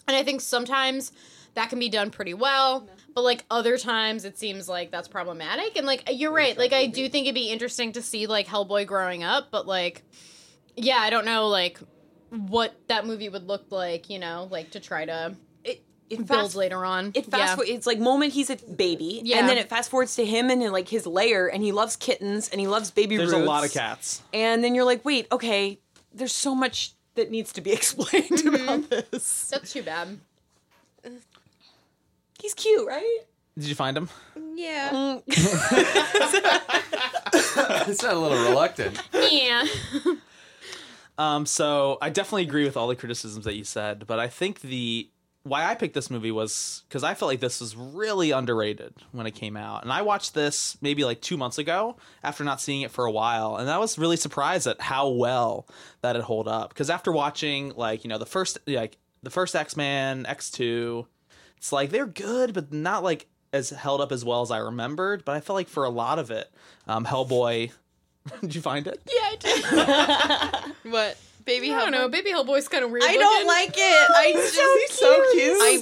And I think sometimes that can be done pretty well. But like other times, it seems like that's problematic. And like you're right. Like I do think it'd be interesting to see like Hellboy growing up. But like, yeah, I don't know like what that movie would look like. You know, like to try to It, it build fast, later on. It fast. yeah. It's like moment he's a baby, Yeah. and then it fast forwards to him and like his lair, and he loves kittens and he loves baby. There's a lot of cats. and then you're like, wait, okay, there's so much that needs to be explained Mm-hmm. about this. That's too bad. He's cute, right? Did you find him? Yeah. it's not a little reluctant. Yeah. Um, so I definitely agree with all the criticisms that you said, but I think the why I picked this movie was because I felt like this was really underrated when it came out, and I watched this maybe like two months ago after not seeing it for a while, and I was really surprised at how well that it hold up. Because after watching like you know the first like the first X Men, X Two, it's like they're good, but not like as held up as well as I remembered. But I felt like for a lot of it, um, Hellboy. Did you find it? Yeah, I did. What? Baby I don't know. Baby Hellboy's kind of weird. I looking. don't like it. I just so cute. I-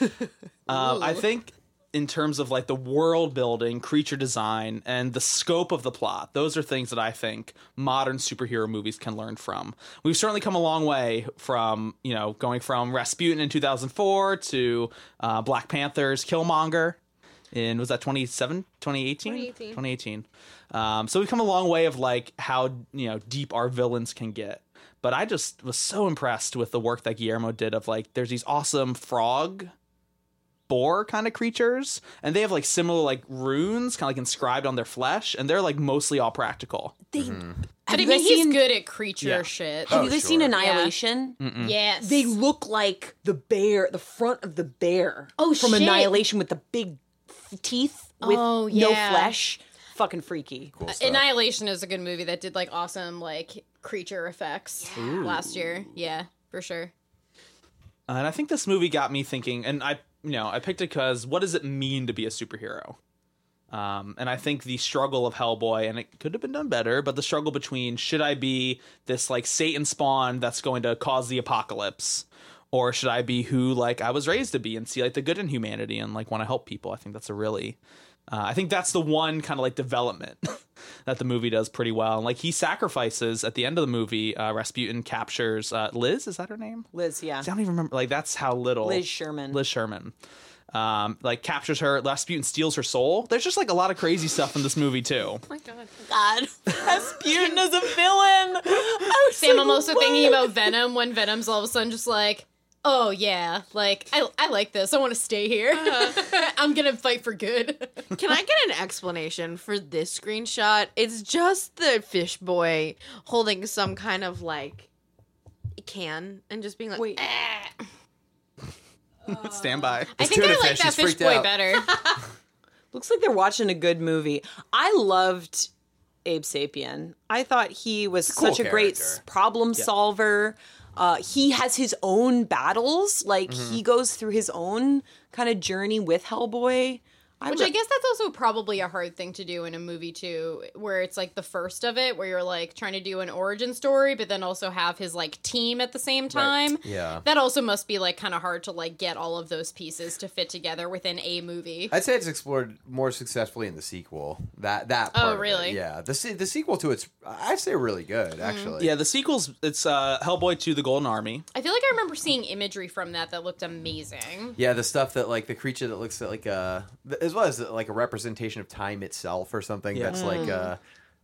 so cute. Um, I think in terms of like the world building, creature design, and the scope of the plot, those are things that I think modern superhero movies can learn from. We've certainly come a long way from you know going from Rasputin in 2004 to uh, Black Panther's Killmonger in was that 27 2018 2018. 2018 um, so we've come a long way of like how you know deep our villains can get but i just was so impressed with the work that guillermo did of like there's these awesome frog boar kind of creatures and they have like similar like runes kind of like inscribed on their flesh and they're like mostly all practical They, But have I you mean, he's seen? good at creature Yeah. shit. Have Oh, you guys sure. seen Annihilation? Yes. They look like the bear, the front of the bear. Oh, from shit. Annihilation with the big f- teeth with Oh, no flesh. Fucking freaky. Cool stuff. Annihilation is a good movie that did like awesome like creature effects last year. Yeah, for sure. Uh, and I think this movie got me thinking, and I, you know, I picked it because what does it mean to be a superhero? Um, and I think the struggle of Hellboy, and it could have been done better, but the struggle between should I be this like Satan spawn that's going to cause the apocalypse, or should I be who like I was raised to be and see like the good in humanity and like want to help people? I think that's a really, uh, I think that's the one kind of like development that the movie does pretty well. And like he sacrifices at the end of the movie, uh, Rasputin captures uh, Liz. Is that her name? Liz, yeah. I don't even remember. Like that's how little Liz Sherman. Liz Sherman. Um, like captures her. Rasputin steals her soul. There's just like a lot of crazy stuff in this movie too. Oh my god. God. Rasputin is a villain. I was Sam, like, I'm also what? thinking about Venom when Venom's all of a sudden just like, oh yeah, like I, I like this. I want to stay here. I'm gonna fight for good. Can I get an explanation for this screenshot? It's just the fish boy holding some kind of like can and just being like, Wait. "Eh." Stand by. I think tuna I like fish, that fish boy out. better. Looks like they're watching a good movie. I loved Abe Sapien. I thought he was cool such a great character. s- problem solver. Uh, he has his own battles. Like Mm-hmm. he goes through his own kind of journey with Hellboy. I Which re- I guess that's also probably a hard thing to do in a movie too, where it's like the first of it, where you're like trying to do an origin story, but then also have his like team at the same time. Yeah. That also must be like kind of hard to like get all of those pieces to fit together within a movie. I'd say it's explored more successfully in the sequel. That that. Oh, part of it, really? Yeah. The the sequel to it's I'd say really good Mm-hmm. actually. Yeah, the sequels. It's uh, Hellboy II: The Golden Army. I feel like I remember seeing imagery from that that looked amazing. Yeah, the stuff that like the creature that looks like a as well as like a representation of time itself or something Yeah. that's like uh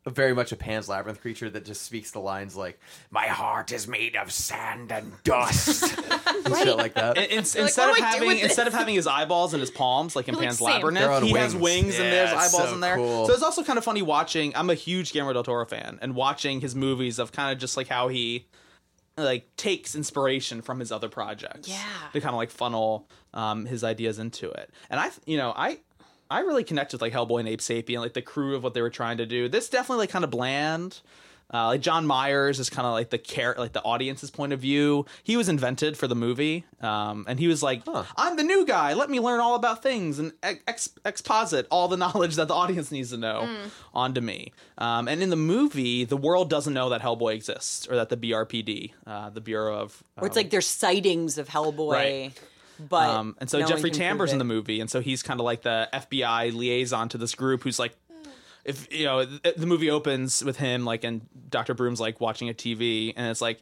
very much a Pan's Labyrinth creature that just speaks the lines like "My heart is made of sand and dust," and shit like that. And, and- like, instead what of do I do having instead this? of having his eyeballs in his palms like in They're Pan's Sam. Labyrinth, on he has wings. wings and there's eyeballs so in there. cool. So it's also kind of funny watching. I'm a huge Guillermo del Toro fan, and watching his movies of kind of just like how he like takes inspiration from his other projects. Yeah. to kind of like funnel um, his ideas into it. And I, you know, I. I really connect with like Hellboy and Abe Sapien, like the crew of what they were trying to do. This definitely like kind of bland. Uh, like John Myers is kind of like the care, like the audience's point of view. He was invented for the movie, um, and he was like, "I'm the new guy. Let me learn all about things and ex- exposit all the knowledge that the audience needs to know onto me." Um, and in the movie, the world doesn't know that Hellboy exists or that the BRPD, uh, the Bureau of, Or it's um, like there's sightings of Hellboy. Right. But Um, and so no Jeffrey Tambor's in the movie, and so he's kind of like the FBI liaison to this group who's like, if you know, the movie opens with him like, and Dr. Broom's like watching a TV, and it's like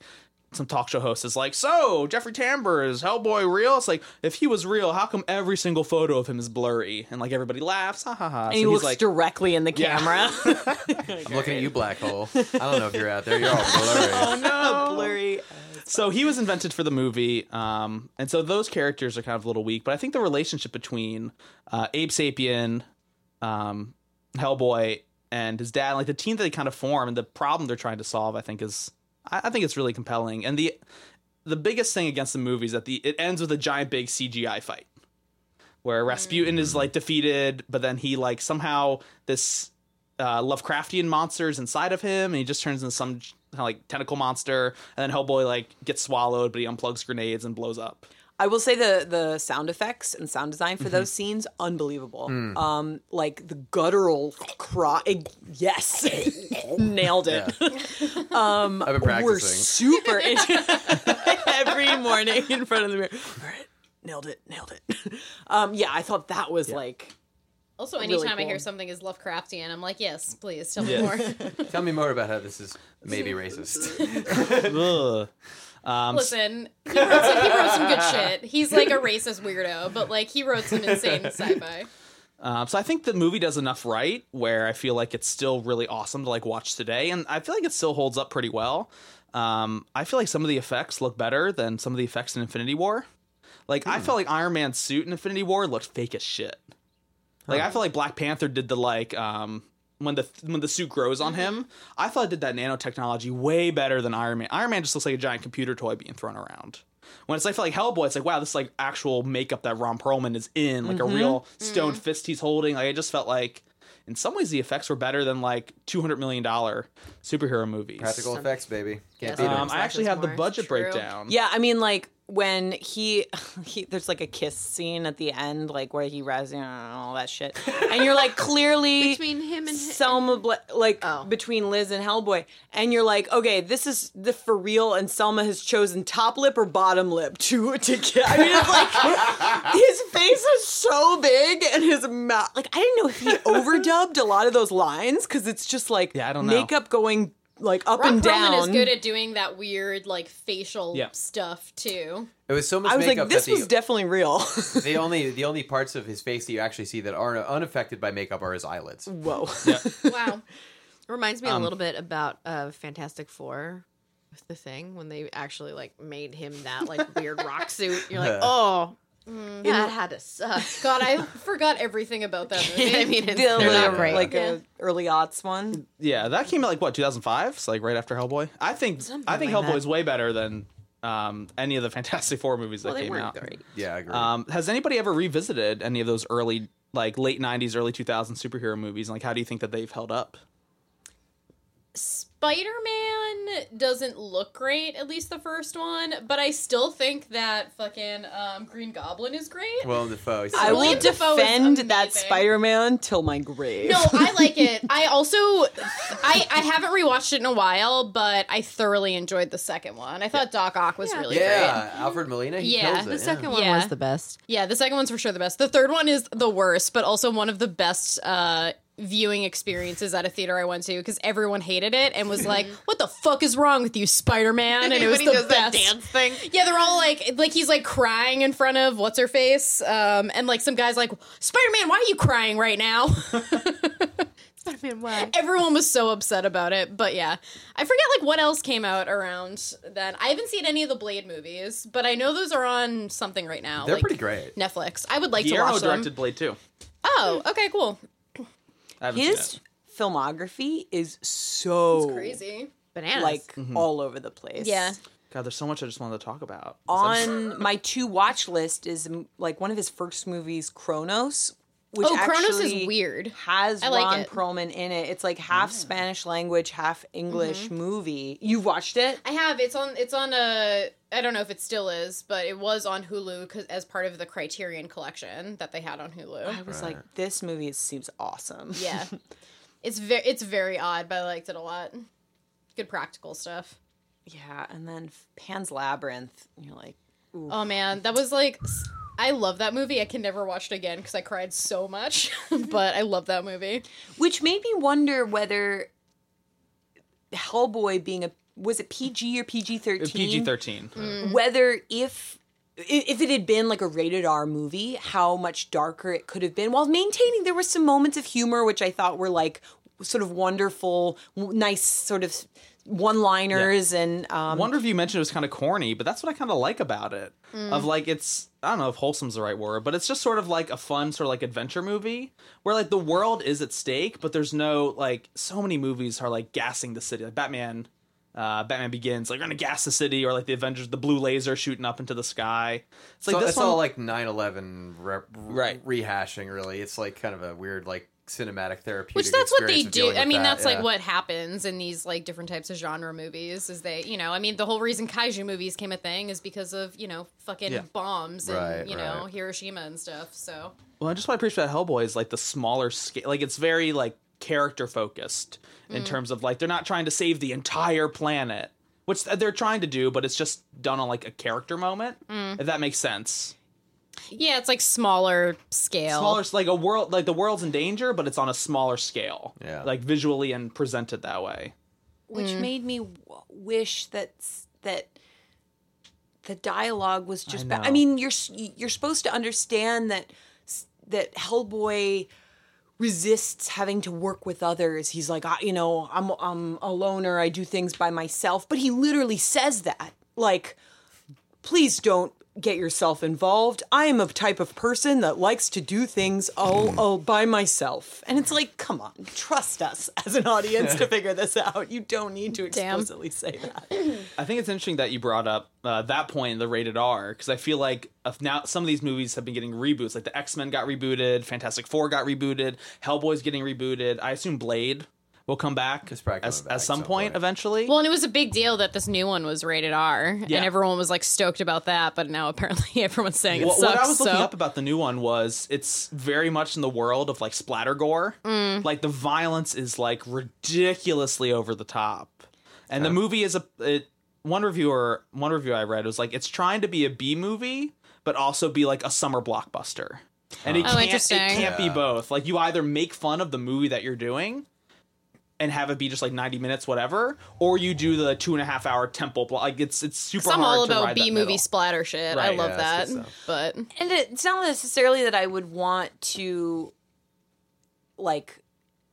some talk show host is like, so Jeffrey Tambor is Hellboy real? It's like if he was real, how come every single photo of him is blurry? And like everybody laughs, ha ha ha. And So he he's looks like, directly in the Yeah. camera. I'm looking at you, black hole. I don't know if you're out there. You're all blurry. oh no, Blurry. so he was invented for the movie um, and so those characters are kind of a little weak but i think the relationship between uh, abe sapien um, hellboy and his dad like the team that they kind of form and the problem they're trying to solve i think is i, I think it's really compelling and the the biggest thing against the movie is that the it ends with a giant big cgi fight where rasputin is like defeated but then he like somehow this uh, Lovecraftian monsters inside of him, and he just turns into some like tentacle monster. And then Hellboy like gets swallowed, but he unplugs grenades and blows up. I will say the the sound effects and sound design for those scenes unbelievable. Hmm. Um, like the guttural cry. Yes, nailed it. I've been practicing. We're super into every morning in front of the mirror. All right, nailed it, nailed it. Um, yeah, I thought that was like Also, Really anytime I hear something is Lovecraftian, I'm like, yes, please tell me Yeah. more. Tell me more about how this is maybe racist. Ugh. Um, Listen, he wrote, some, he wrote some good shit. He's like a racist weirdo, but like he wrote some insane sci-fi. Um, so I think the movie does enough right where I feel like it's still really awesome to like watch today, and I feel like it still holds up pretty well. Um, I feel like some of the effects look better than some of the effects in Infinity War. Like I felt like Iron Man's suit in Infinity War looked fake as shit. Like I feel like Black Panther did the like um, when the when the suit grows on him. I thought it did that nanotechnology way better than Iron Man. Iron Man just looks like a giant computer toy being thrown around. When it's like, I feel like Hellboy, it's like wow, this is like actual makeup that Ron Perlman is in, like a real stone fist he's holding. Like I just felt like, in some ways, the effects were better than like two hundred million dollar superhero movies. Practical effects, baby. Can't Yes. beat Um, it. I actually have the budget True. breakdown. Yeah, I mean, like when he, he there's like a kiss scene at the end, like where he res and all that shit, and you're like clearly Between him and Selma, Bla- like Oh. between Liz and Hellboy, and you're like, okay, this is the for real, and Selma has chosen top lip or bottom lip to to get. I mean, it's like his face is so big, and his mouth. Like I didn't know if he overdubbed a lot of those lines because it's just like Yeah, I don't know. makeup going like up Ron and down. Perlman is good at doing that weird like facial Yeah. stuff too. It was so much I was makeup like, this that was the, definitely real. the only the only parts of his face that you actually see that are unaffected by makeup are his eyelids. Whoa. Wow. Reminds me Um, a little bit about uh, Fantastic Four with the thing when they actually like made him that like weird rock suit. You're like, oh, that had to suck. God, I forgot everything about that movie. I mean, it's, The they're not great. like Yeah. a early aughts one. Yeah, that came out like what 2005, so like right after Hellboy. I think I think like that. Hellboy's way better than um, any of the Fantastic Four movies that well, they came out. great. Yeah, I agree. Um, has anybody ever revisited any of those early, like late '90s, early 2000s superhero movies? And like, how do you think that they've held up? Spider Man doesn't look great, at least the first one, but I still think that fucking um, Green Goblin is great. Willem Dafoe. he's I will William good. Dafoe is defend that amazing. Spider-Man till my grave. No, I like it. I also, I I haven't rewatched it in a while, but I thoroughly enjoyed the second one. I thought Doc Ock was Yeah. really great. Yeah, Alfred Molina. He Yeah, kills it. The yeah. second one Yeah. was the best. Yeah, the second one's for sure the best. The third one is the worst, but also one of the best uh, viewing experiences at a theater I went to because everyone hated it and was like, "What the fuck is wrong with you, Spider Man?" And it was the he does that best dance thing. Yeah, they're all like, like he's like crying in front of what's her face, um, and like some guys like, "Spider Man, why are you crying right now?" Spider-Man, why? Everyone was so upset about it, but yeah, I forget like what else came out around then. I haven't seen any of the Blade movies, but I know those are on something right now. They're like pretty great. Netflix. I would like to watch them. directed Blade too. Oh, okay, cool. I haven't seen His filmography is so Crazy. Bananas. like Mm-hmm. all over the place. Yeah. God, there's so much I just wanted to talk about. On my to watch list is like one of his first movies, Cronos. Which Oh, Cronos is weird. Has I like Ron it. Perlman in it. It's like half Spanish language, half English Mm-hmm. movie. You've watched it? I have. It's on. It's on a. I don't know if it still is, but it was on Hulu 'cause- as part of the Criterion collection that they had on Hulu. I Hulu. was like, this movie seems awesome. Yeah, it's very. It's very odd, but I liked it a lot. Good practical stuff. Yeah, and then Pan's Labyrinth. You're like, Oh man, that was like. S- I love that movie. I can never watch it again because I cried so much. but I love that movie. Which made me wonder whether Hellboy being a was it PG or PG thirteen? Uh, PG thirteen. Mm. Mm. Whether if if it had been like a rated R movie, how much darker it could have been, while maintaining there were some moments of humor which I thought were like sort of wonderful, nice sort of one-liners and um, One review mentioned it was kind of corny, but that's what I kind of like about it. Of like, it's I don't know if wholesome's the right word, but it's just sort of like a fun sort of like adventure movie where like the world is at stake, but there's no like so many movies are like gassing the city, like Batman. Uh, Batman Begins, like, we're gonna gas the city, or like the Avengers, the blue laser shooting up into the sky. It's like so this it's one, all like 9-11 re- Right. rehashing. Really, it's like kind of a weird like cinematic therapeutic. Which that's what they do. I mean, that, that's yeah. like what happens in these like different types of genre movies. Is they, you know, I mean, the whole reason kaiju movies came a thing is because of you know fucking Yeah. bombs and Right, you know right. Hiroshima and stuff. So Well, I just want to appreciate about Hellboy is like the smaller scale. Like it's very like character focused in mm. terms of like they're not trying to save the entire planet, which they're trying to do, but it's just done on like a character moment. Mm. If that makes sense. Yeah, it's like smaller scale. Smaller, like a world, like the world's in danger, but it's on a smaller scale. Yeah. like visually and presented that way. which mm. made me w- wish that that the dialogue was just. ba- I mean, you're you're supposed to understand that that Hellboy resists having to work with others. He's like, I, you know, I'm I'm a loner. I do things by myself. But he literally says that, like, please don't get yourself involved. I am a type of person that likes to do things all, all by myself. And it's like, come on, trust us as an audience to figure this out. You don't need to Damn. explicitly say that. I think it's interesting that you brought up uh, that point the rated R because I feel like if now some of these movies have been getting reboots. Like the X Men got rebooted, Fantastic Four got rebooted, Hellboy's getting rebooted. I assume Blade will come back as, back at some some point, point. eventually. Well, and it was a big deal that this new one was rated R, Yeah. and everyone was like stoked about that. But now apparently everyone's saying it What, sucks. what I was looking up about the new one was it's very much in the world of like splatter gore. Mm. Like the violence is like ridiculously over the top, and the movie is a it, one reviewer one review I read was like it's trying to be a B movie but also be like a summer blockbuster, and it Oh, can't it can't be both. Like you either make fun of the movie that you're doing. And have it be just like ninety minutes, whatever, or you do the two and a half hour temple. Blo- like it's it's super. I'm all about B movie splatter shit. I love yeah, that. that's good stuff. But And it's not necessarily that I would want to like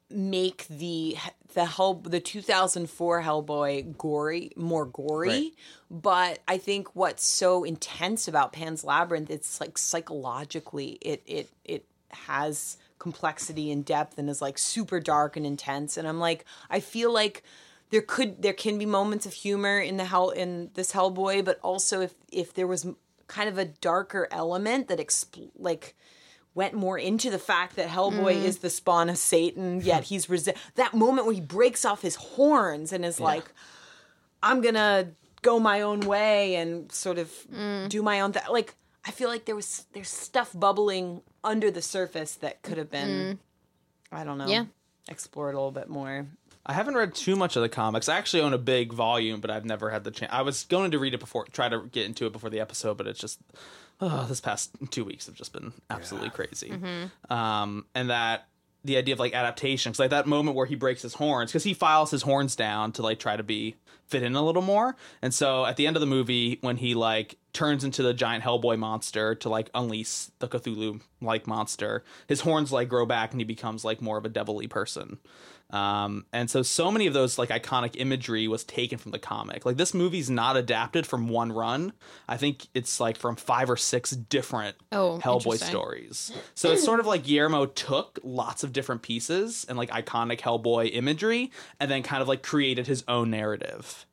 make the the Hell the 2004 Hellboy gory more gory, Right. but I think what's so intense about Pan's Labyrinth it's like psychologically it it it has complexity and depth and is like super dark and intense. And I'm like I feel like there could there can be moments of humor in the hell in this Hellboy but also if if there was kind of a darker element that expl- like went more into the fact that Hellboy mm. is the spawn of Satan, yet he's resi- that moment where he breaks off his horns and is like, "I'm gonna go my own way and sort of mm. do my own thing." Like, I feel like there was there's stuff bubbling under the surface that could have been, I don't know, Yeah. explored a little bit more. I haven't read too much of the comics. I actually own a big volume, but I've never had the chance. I was going to read it before, try to get into it before the episode, but it's just oh, this past two weeks have just been absolutely crazy. Um, and that the idea of like adaptation, because like that moment where he breaks his horns, because he files his horns down to like try to be fit in a little more. And so at the end of the movie, when he like turns into the giant Hellboy monster to like unleash the Cthulhu like monster, his horns like grow back and he becomes like more of a devilly person. Um, and so so many of those like iconic imagery was taken from the comic. Like this movie's not adapted from one run. I think it's like from five or six different Oh, Hellboy stories. So it's sort of like Guillermo took lots of different pieces and like iconic Hellboy imagery and then kind of like created his own narrative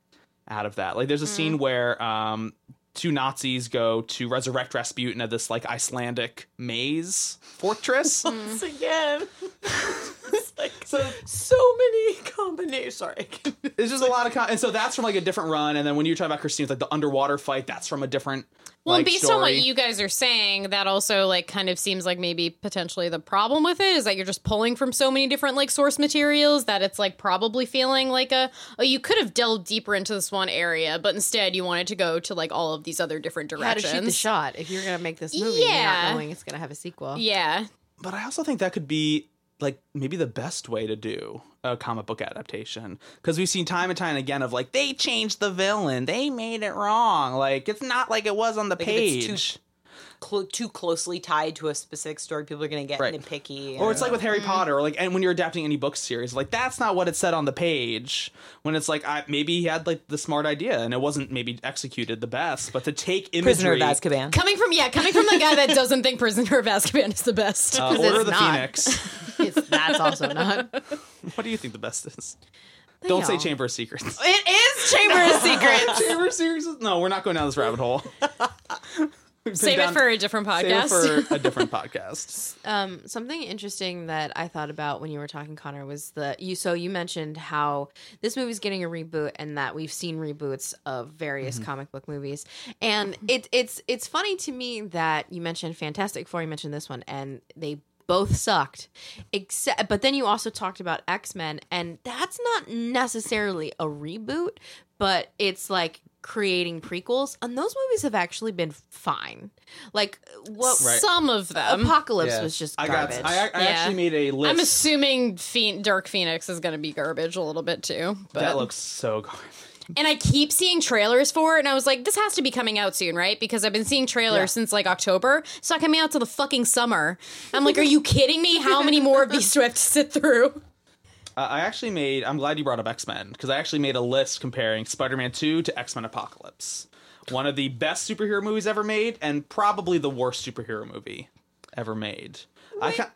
out of that. Like there's a scene where um two Nazis go to resurrect Rasputin at this like Icelandic maze fortress. Once again, it's like So so many combinations. Sorry. it's just a lot of, con- and so that's from like a different run. And then when you're talking about Christine, it's like the underwater fight, that's from a different. Well, like, based on what you guys are saying, that also like kind of seems like maybe potentially the problem with it is that you're just pulling from so many different like source materials that it's like probably feeling like a oh you could have delved deeper into this one area, but instead you wanted to go to like all of these other different How to directions. shoot the shot if you're gonna make this movie, you're Yeah. not knowing it's gonna have a sequel. Yeah, But I also think that could be like maybe the best way to do a comic book adaptation because we've seen time and time again of like they changed the villain, they made it wrong. Like it's not like it was on the Like, if it's too- page. Cl- too closely tied to a specific story, people are going to get Right. nitpicky. Or it's like with Mm-hmm. Harry Potter, or like, and when you're adapting any book series, like that's not what it said on the page. When it's like, I, maybe he had like the smart idea, and it wasn't maybe executed the best, but to take Prisoner imagery, of Azkaban. coming from yeah, coming from the guy that doesn't think Prisoner of Azkaban is the best. uh, 'Cause Order it's of the not. Phoenix. It's, that's also not. what do you think the best is? Don't say know. Chamber of Secrets. It is Chamber of Secrets. Chamber of Secrets. No, we're not going down this rabbit hole. We've been Save it for a different podcast. save it podcast. for a different podcast. Um, something interesting that I thought about when you were talking, Connor, was the you. So you mentioned how this movie's getting a reboot, and that we've seen reboots of various comic book movies, and it, it's it's funny to me that you mentioned Fantastic Four, you mentioned this one, and they both sucked. Except, but then you also talked about X Men, and that's not necessarily a reboot, but it's like creating prequels, and those movies have actually been fine. Like what Right. Some of them. Apocalypse Yeah. was just I garbage. got. I, I Yeah. actually made a list. I'm assuming Phe- Dark Phoenix is going to be garbage a little bit too. But that looks so garbage. and I keep seeing trailers for it, and I was like, this has to be coming out soon, right? Because I've been seeing trailers Yeah. since like October. It's not coming out till the fucking summer. I'm like, are you kidding me? How many more of these do I have to sit through? Uh, I actually made. I'm glad you brought up X Men because I actually made a list comparing Spider Man Two to X Men Apocalypse. One of the best superhero movies ever made, and probably the worst superhero movie ever made. I ca-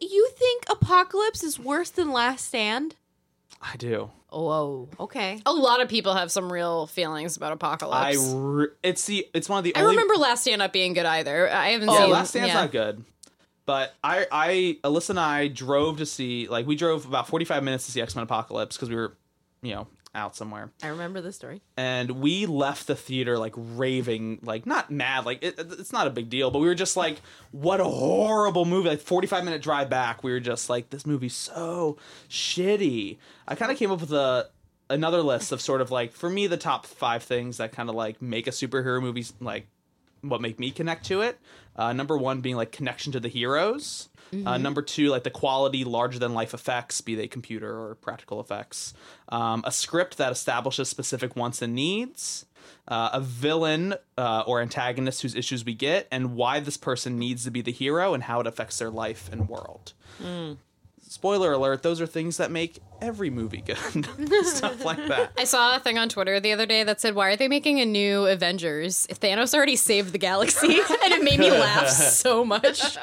You think Apocalypse is worse than Last Stand? I do. Oh, okay. A lot of people have some real feelings about I Apocalypse. re- it's the it's one of the I, only. remember Last Stand not being good either. I haven't Yeah, seen. Last Stand's yeah. not good. But I, I, Alyssa and I drove to see, like, we drove about 45 minutes to see X Men Apocalypse because we were, you know, out somewhere. I remember the story. and we left the theater like raving like not mad like it, it's not a big deal but we were just like what a horrible movie like 45 minute drive back we were just like this movie's so shitty i kind of came up with a another list of sort of like for me the top five things that kind of like make a superhero movie like what make me connect to it uh, number one being like connection to the heroes. Uh, number two like the quality larger than life effects be they computer or practical effects. Um, a script that establishes specific wants and needs. Uh, a villain uh, or antagonist whose issues we get and why this person needs to be the hero and how it affects their life and world spoiler alert those are things that make every movie good stuff like that I saw a thing on Twitter the other day that said, "Why are they making a new Avengers? If Thanos already saved the galaxy," and it made me laugh so much.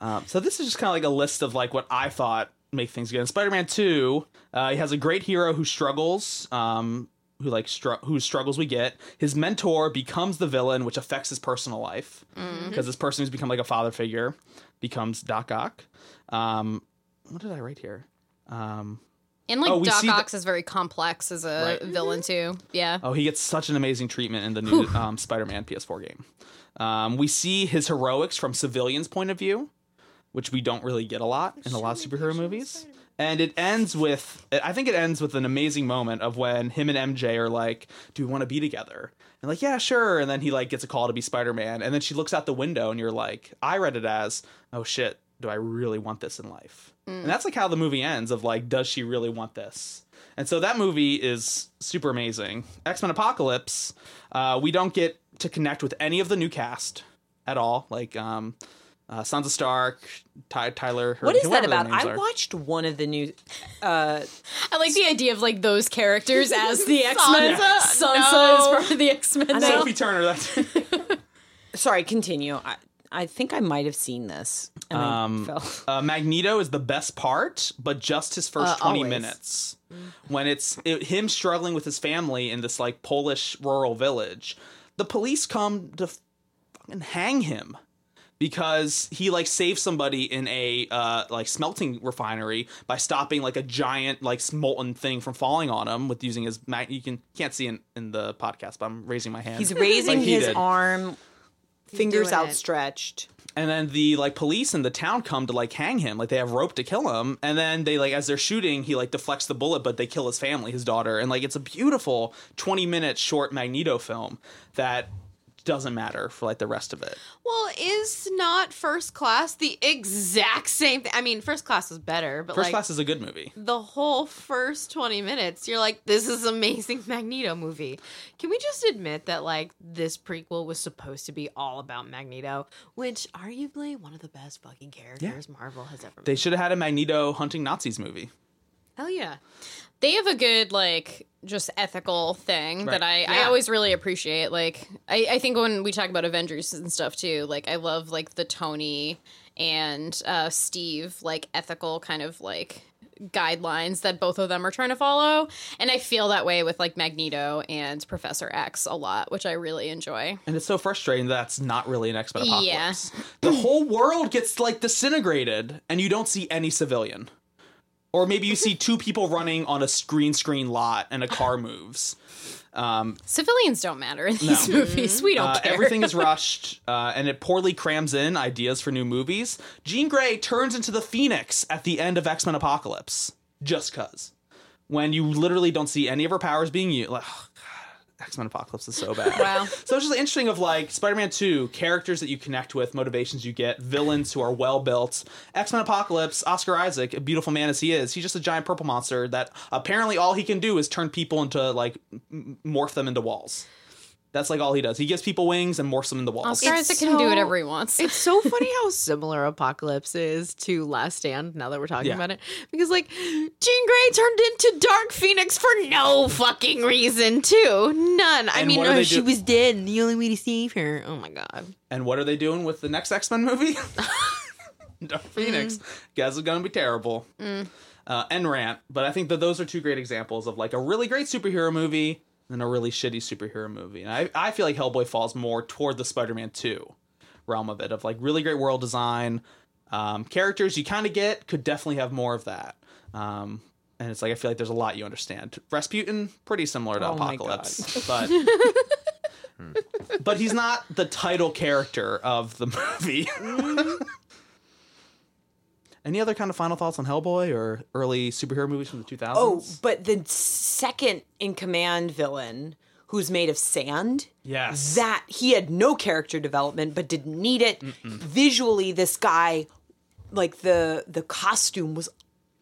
Um, so this is just kind of like a list of like what I thought make things good. In Spider-Man Two, uh, he has a great hero who struggles, um, who like str- whose struggles we get. His mentor becomes the villain, which affects his personal life because this person who's become like a father figure becomes Doc Ock. Um, what did I write here? Um, And like Oh, Doc Ock is very complex as a Right. villain too. Yeah. Oh, he gets such an amazing treatment in the new um, Spider-Man PS4 game. Um, we see his heroics from civilians' point of view, which we don't really get a lot in a lot of superhero movies. And it ends with, I think it ends with an amazing moment of when him and MJ are like, "Do we want to be together?" And like, "Yeah, sure." And then he like gets a call to be Spider-Man, and then she looks out the window, and you're like, I read it as, "Oh shit, do I really want this in life?" And that's like how the movie ends of like, does she really want this? And so that movie is super amazing. X Men Apocalypse, uh, we don't get to connect with any of the new cast at all. Like um, uh, Sansa Stark, Ty- Tyler. What is that about? I are. watched one of the new. Uh, I like the idea of like those characters as the X Men. Sansa? Sansa No. is part of the X Men. Sophie Turner. That's sorry, continue. I, I think I might have seen this. Um, uh, Magneto is the best part, but just his first Uh, twenty always. minutes when it's it, him struggling with his family in this like Polish rural village. The police come to fucking hang him. Because he like saved somebody in a uh, like smelting refinery by stopping like a giant like molten thing from falling on him with using his mag- you can can't see in, in the podcast but I'm raising my hand He's raising Like he his did. arm, fingers doing it. outstretched. and then the like police in the town come to like hang him like they have rope to kill him and then they like as they're shooting he like deflects the bullet but they kill his family his daughter and like it's a beautiful 20 minute short magneto film that doesn't matter for like the rest of it Well, is not First Class the exact same thing? I mean, First Class was better, but first like class is a good movie the whole first 20 minutes, you're like, this is amazing Magneto movie. Can we just admit that like this prequel was supposed to be all about Magneto, which arguably one of the best fucking characters Marvel has ever made. they should have had a magneto hunting nazis movie Hell yeah. they have a good like just ethical thing Right. that I, I always really appreciate like I, I think when we talk about avengers and stuff too like i love like the tony and uh steve like ethical kind of like guidelines that both of them are trying to follow and i feel that way with like magneto and professor x a lot which i really enjoy And it's so frustrating that's not really an X-Men Yeah. apocalypse. The whole world gets like disintegrated and you don't see any civilian. Or maybe you see two people running on a screen screen lot and a car moves. civilians don't matter in these movies we don't Uh, care everything is rushed uh, and it poorly crams in ideas for new movies. Jean Grey turns into the Phoenix at the end of X-Men Apocalypse. Just cuz. When you literally don't see any of her powers being used. Like, God, X-Men Apocalypse is so bad. Wow. So it's just interesting of like Spider-Man 2, characters that you connect with, motivations you get, villains who are well built. X-Men Apocalypse, Oscar Isaac, a beautiful man as he is, he's just a giant purple monster that apparently all he can do is turn people into like m- morph them into walls. That's like all he does. He gives people wings and morphs them into walls. oscar It's isaac can do whatever he wants It's so funny how similar Apocalypse is to Last Stand now that we're talking Yeah. about it. Because, like, Jean Grey turned into Dark Phoenix for no fucking reason, too. None. I And mean, what do she do- was dead, and the only way to save her. Oh my god. And what are they doing with the next X Men movie? Dark Phoenix. Guess it's gonna be terrible. Uh, and rant, but I think that those are two great examples of like a really great superhero movie and a really shitty superhero movie. And I, I feel like Hellboy falls more toward the Spider-Man Two realm of it, of like really great world design, um, characters you kind of get could definitely have more of that. Um, and it's like I feel like there's a lot you understand. Rasputin, pretty similar to Oh Apocalypse, but but he's not the title character of the movie. Any other kind of final thoughts on Hellboy or early superhero movies from the 2000s? Oh, but the second in command villain who's made of sand. yes. That he had no character development, but didn't need it. Visually, this guy, like the the costume was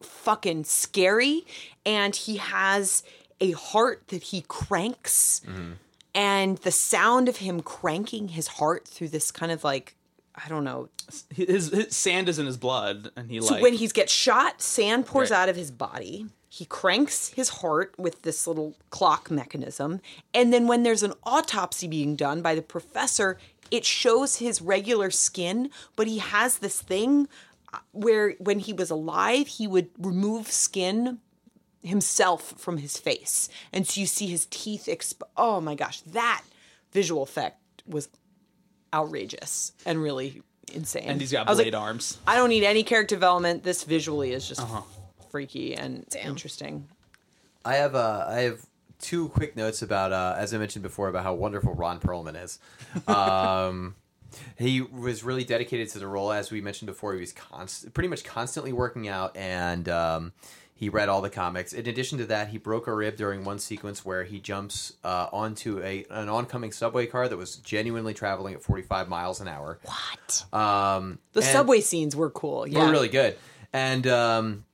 fucking scary, and he has a heart that he cranks, mm-hmm. and the sound of him cranking his heart through this kind of like I don't know. his, his sand is in his blood, and he So like when he gets shot, sand pours Right. out of his body. He cranks his heart with this little clock mechanism. And then when there's an autopsy being done by the professor, it shows his regular skin, but he has this thing uh, where when he was alive, he would remove skin himself from his face. And so you see his teeth exp- Oh my gosh, that visual effect was outrageous and really insane. and he's got I blade like, arms. I don't need any character development. This visually is just freaky and interesting. I have uh, I have two quick notes about uh, as I mentioned before about how wonderful Ron Perlman is. Um, he was really dedicated to the role, as we mentioned before. He was const- pretty much constantly working out, and um, he read all the comics. In addition to that, he broke a rib during one sequence where he jumps uh, onto a an oncoming subway car that was genuinely traveling at 45 miles an hour. What? Um, The subway scenes were cool. Yeah. were really good. And um,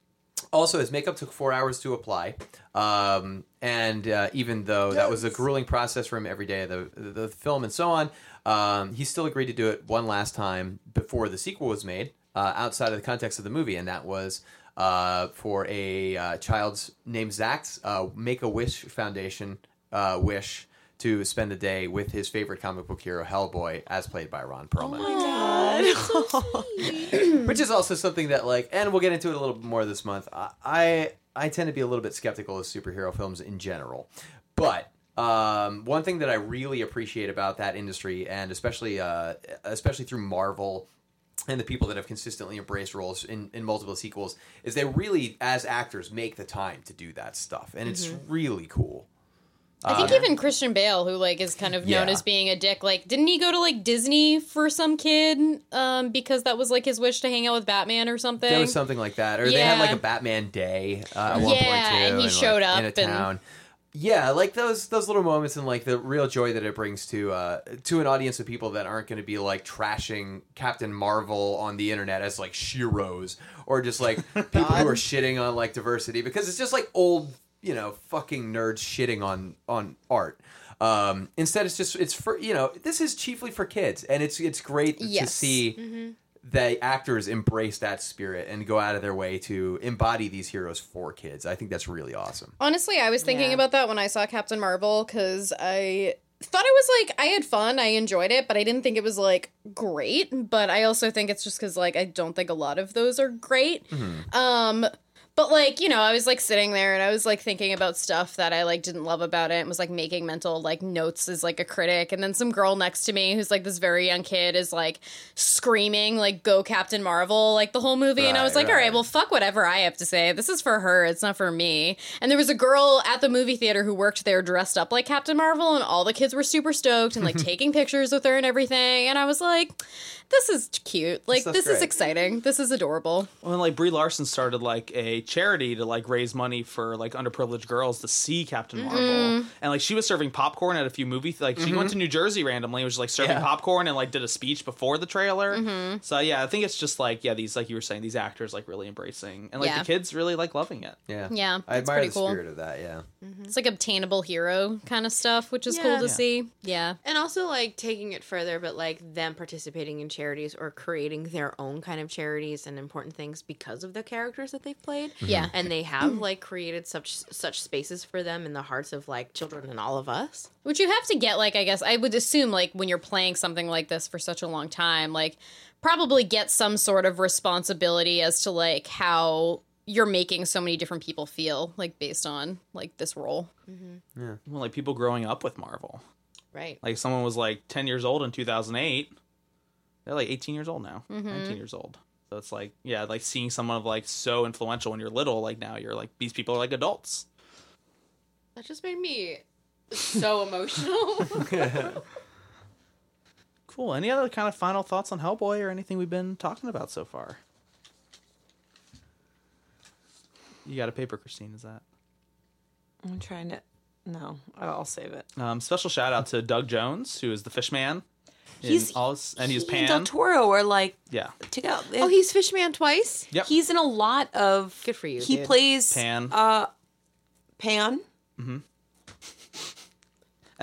also, his makeup took four hours to apply. Um, and uh, even though that was a grueling process for him every day of the, the film and so on, um, he still agreed to do it one last time before the sequel was made uh, outside of the context of the movie. And that was uh, for a uh, child's named Zach's uh, Make a Wish Foundation uh, wish to spend the day with his favorite comic book hero, Hellboy, as played by Ron Perlman. Oh my god! which is also something that like and we'll get into it a little bit more this month. I- i i tend to be a little bit skeptical of superhero films in general. But um, one thing that I really appreciate about that industry, and especially uh, especially through Marvel and the people that have consistently embraced roles in, in multiple sequels is they really, as actors, make the time to do that stuff, and it's really cool. I think even Christian Bale, who like is kind of known Yeah. as being a dick, like didn't he go to like Disney for some kid um, because that was like his wish to hang out with Batman or something? There was something like that, or they had like a Batman day uh, at one Yeah, point too, and he like, showed in up in a and- town. Yeah, like those those little moments and like the real joy that it brings to uh, to an audience of people that aren't going to be like trashing Captain Marvel on the internet as like sheroes or just like people who are shitting on like diversity because it's just like old you know fucking nerds shitting on on art. Um, instead, it's just it's for you know this is chiefly for kids, and it's it's great to Yes. see the actors embrace that spirit and go out of their way to embody these heroes for kids. I think that's really awesome. Honestly, I was thinking Yeah. about that when I saw Captain Marvel because I thought it was like I had fun, I enjoyed it, but I didn't think it was like great. But I also think it's just because like I don't think a lot of those are great. Um, but like you know, I was like sitting there and I was like thinking about stuff that I like didn't love about it and was like making mental like notes as like a critic. And then some girl next to me who's like this very young kid is like screaming like "Go Captain Marvel" like the whole movie, and I was like, all right. right, well fuck whatever I have to say. This is for her. It's not for me. And there was a girl at the movie theater who worked there dressed up like Captain Marvel, and all the kids were super stoked and like taking pictures with her and everything. And I was like, this is cute. Like stuff's this is exciting. This is adorable. When like Brie Larson started like a charity to like raise money for like underprivileged girls to see Captain Mm-hmm. Marvel, and like she was serving popcorn at a few movie like she went to New Jersey randomly, and was just like serving Yeah. popcorn and like did a speech before the trailer. Mm-hmm. So yeah, I think it's just like yeah, these like you were saying, these actors like really embracing, and like Yeah. the kids really like loving it. Yeah, Yeah, I that's admire pretty the cool. spirit of that. Yeah, It's like obtainable hero kind of stuff, which is cool to Yeah. see. Yeah. And also like taking it further, but like them participating in charities or creating their own kind of charities and important things because of the characters that they've played. Yeah. And they have like created such such spaces for them in the hearts of like children and all of us. Which you have to get, like, I guess, I would assume, like, when you're playing something like this for such a long time, like, probably get some sort of responsibility as to, like, how you're making so many different people feel, like, based on, like, this role. Yeah, well, like people growing up with Marvel, Right. like someone was like ten years old in two thousand eight, they're like eighteen years old now, Mm-hmm. nineteen years old. So it's like yeah, like seeing someone of like so influential when you're little, like now you're like these people are like adults. That just made me so emotional. Cool. Any other kind of final thoughts on Hellboy or anything we've been talking about so far? You got a paper, Christine? Is that? I'm trying to. No, I'll save it. Um, special shout out to Doug Jones, who is the Fishman. In He's- all and he's He Pan. and Del Toro are like yeah, together. oh, he's Fishman twice? Yep. he's in a lot of. Good for you, He dude. plays Pan. Uh, Pan.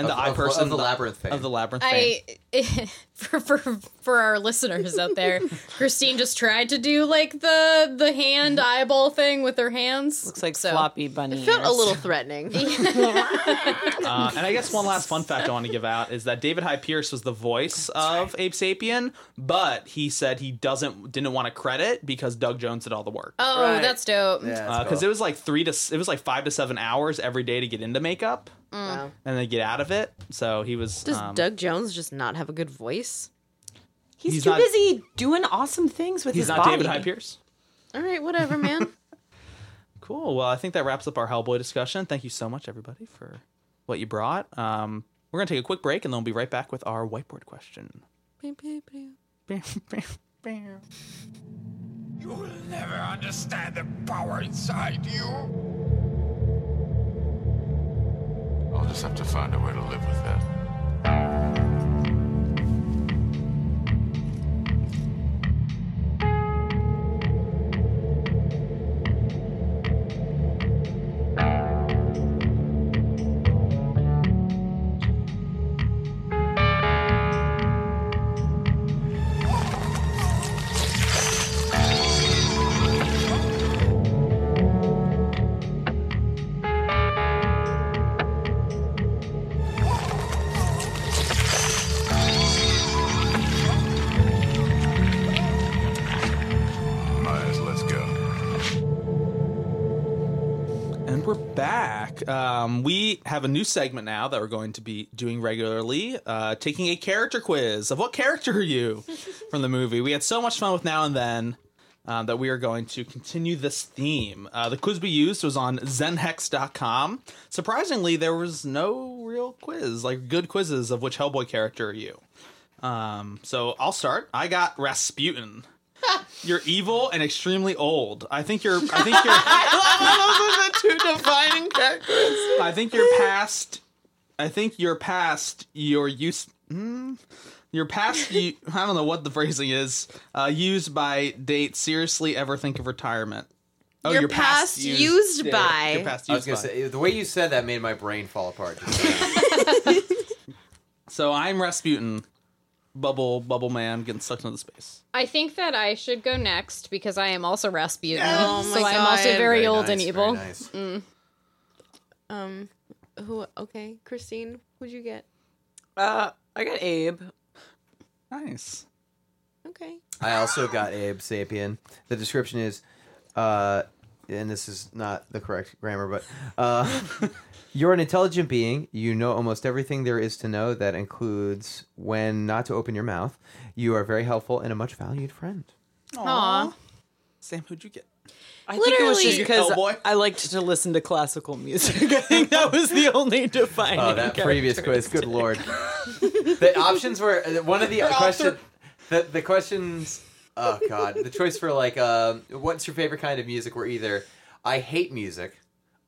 And the Of- eye of- person of the Labyrinth fame. of the labyrinth. fame. I for for for our listeners out there, Christine just tried to do like the the hand eyeball thing with her hands. Looks like so. floppy bunny. Felt a little threatening. Uh, and I guess one last fun fact I want to give out is that David Hyde Pierce was the voice of Abe Sapien, but he said he doesn't didn't want to credit because Doug Jones did all the work. Oh, Right. that's dope. yeah, because that's Uh, it was like three to it was like five to seven hours every day to get into makeup Wow. and they get out of it. So he was. Does um, Doug Jones just not have a good voice? He's, He's too not- busy doing awesome things with He's his not body. David Hyde Pierce. All right, whatever, man. Cool. Well, I think that wraps up our Hellboy discussion. Thank you so much, everybody, for what you brought. Um, we're gonna take a quick break and then we'll be right back with our whiteboard question. You will never understand the power inside you. I'll just have to find a way to live with that. Um, we have a new segment now that we're going to be doing regularly, uh, taking a character quiz of what character are you from the movie. We had so much fun with Now and Then um, that we are going to continue this theme. Uh, the quiz we used was on zenhex.com. Surprisingly, there was no real quiz, like good quizzes of which Hellboy character are you. Um, so I'll start. I got Rasputin. You're evil and extremely old. I think you're. I think you're. the two defining characters. I think you're past. I think you're past your use. Hmm, you're past. You, I don't know what the phrasing is. Uh, used by date. Seriously, ever think of retirement? Oh, You're past used yeah, by. You're past I was gonna by. say the way you said that made my brain fall apart. So I'm Rasputin, bubble bubble man, getting sucked into the space. I think that I should go next because I am also Rasputin. Oh my so I'm also very, Very old nice, and very evil. nice. Um, who? Okay, Christine, who'd you get? Uh, I got Abe. Nice. Okay. I also got Abe Sapien. The description is, uh, and this is not the correct grammar, but uh, you're an intelligent being. You know almost everything there is to know. That includes when not to open your mouth. You are very helpful and a much valued friend. Aw. Sam, who'd you get? I think it was just Literally- because Hellboy? I liked to listen to classical music. I think that was the only defining. Oh, that previous quiz. Good lord. the options were uh, one of the question. The the questions. Oh god, the choice for like, um, what's your favorite kind of music? Were either I hate music,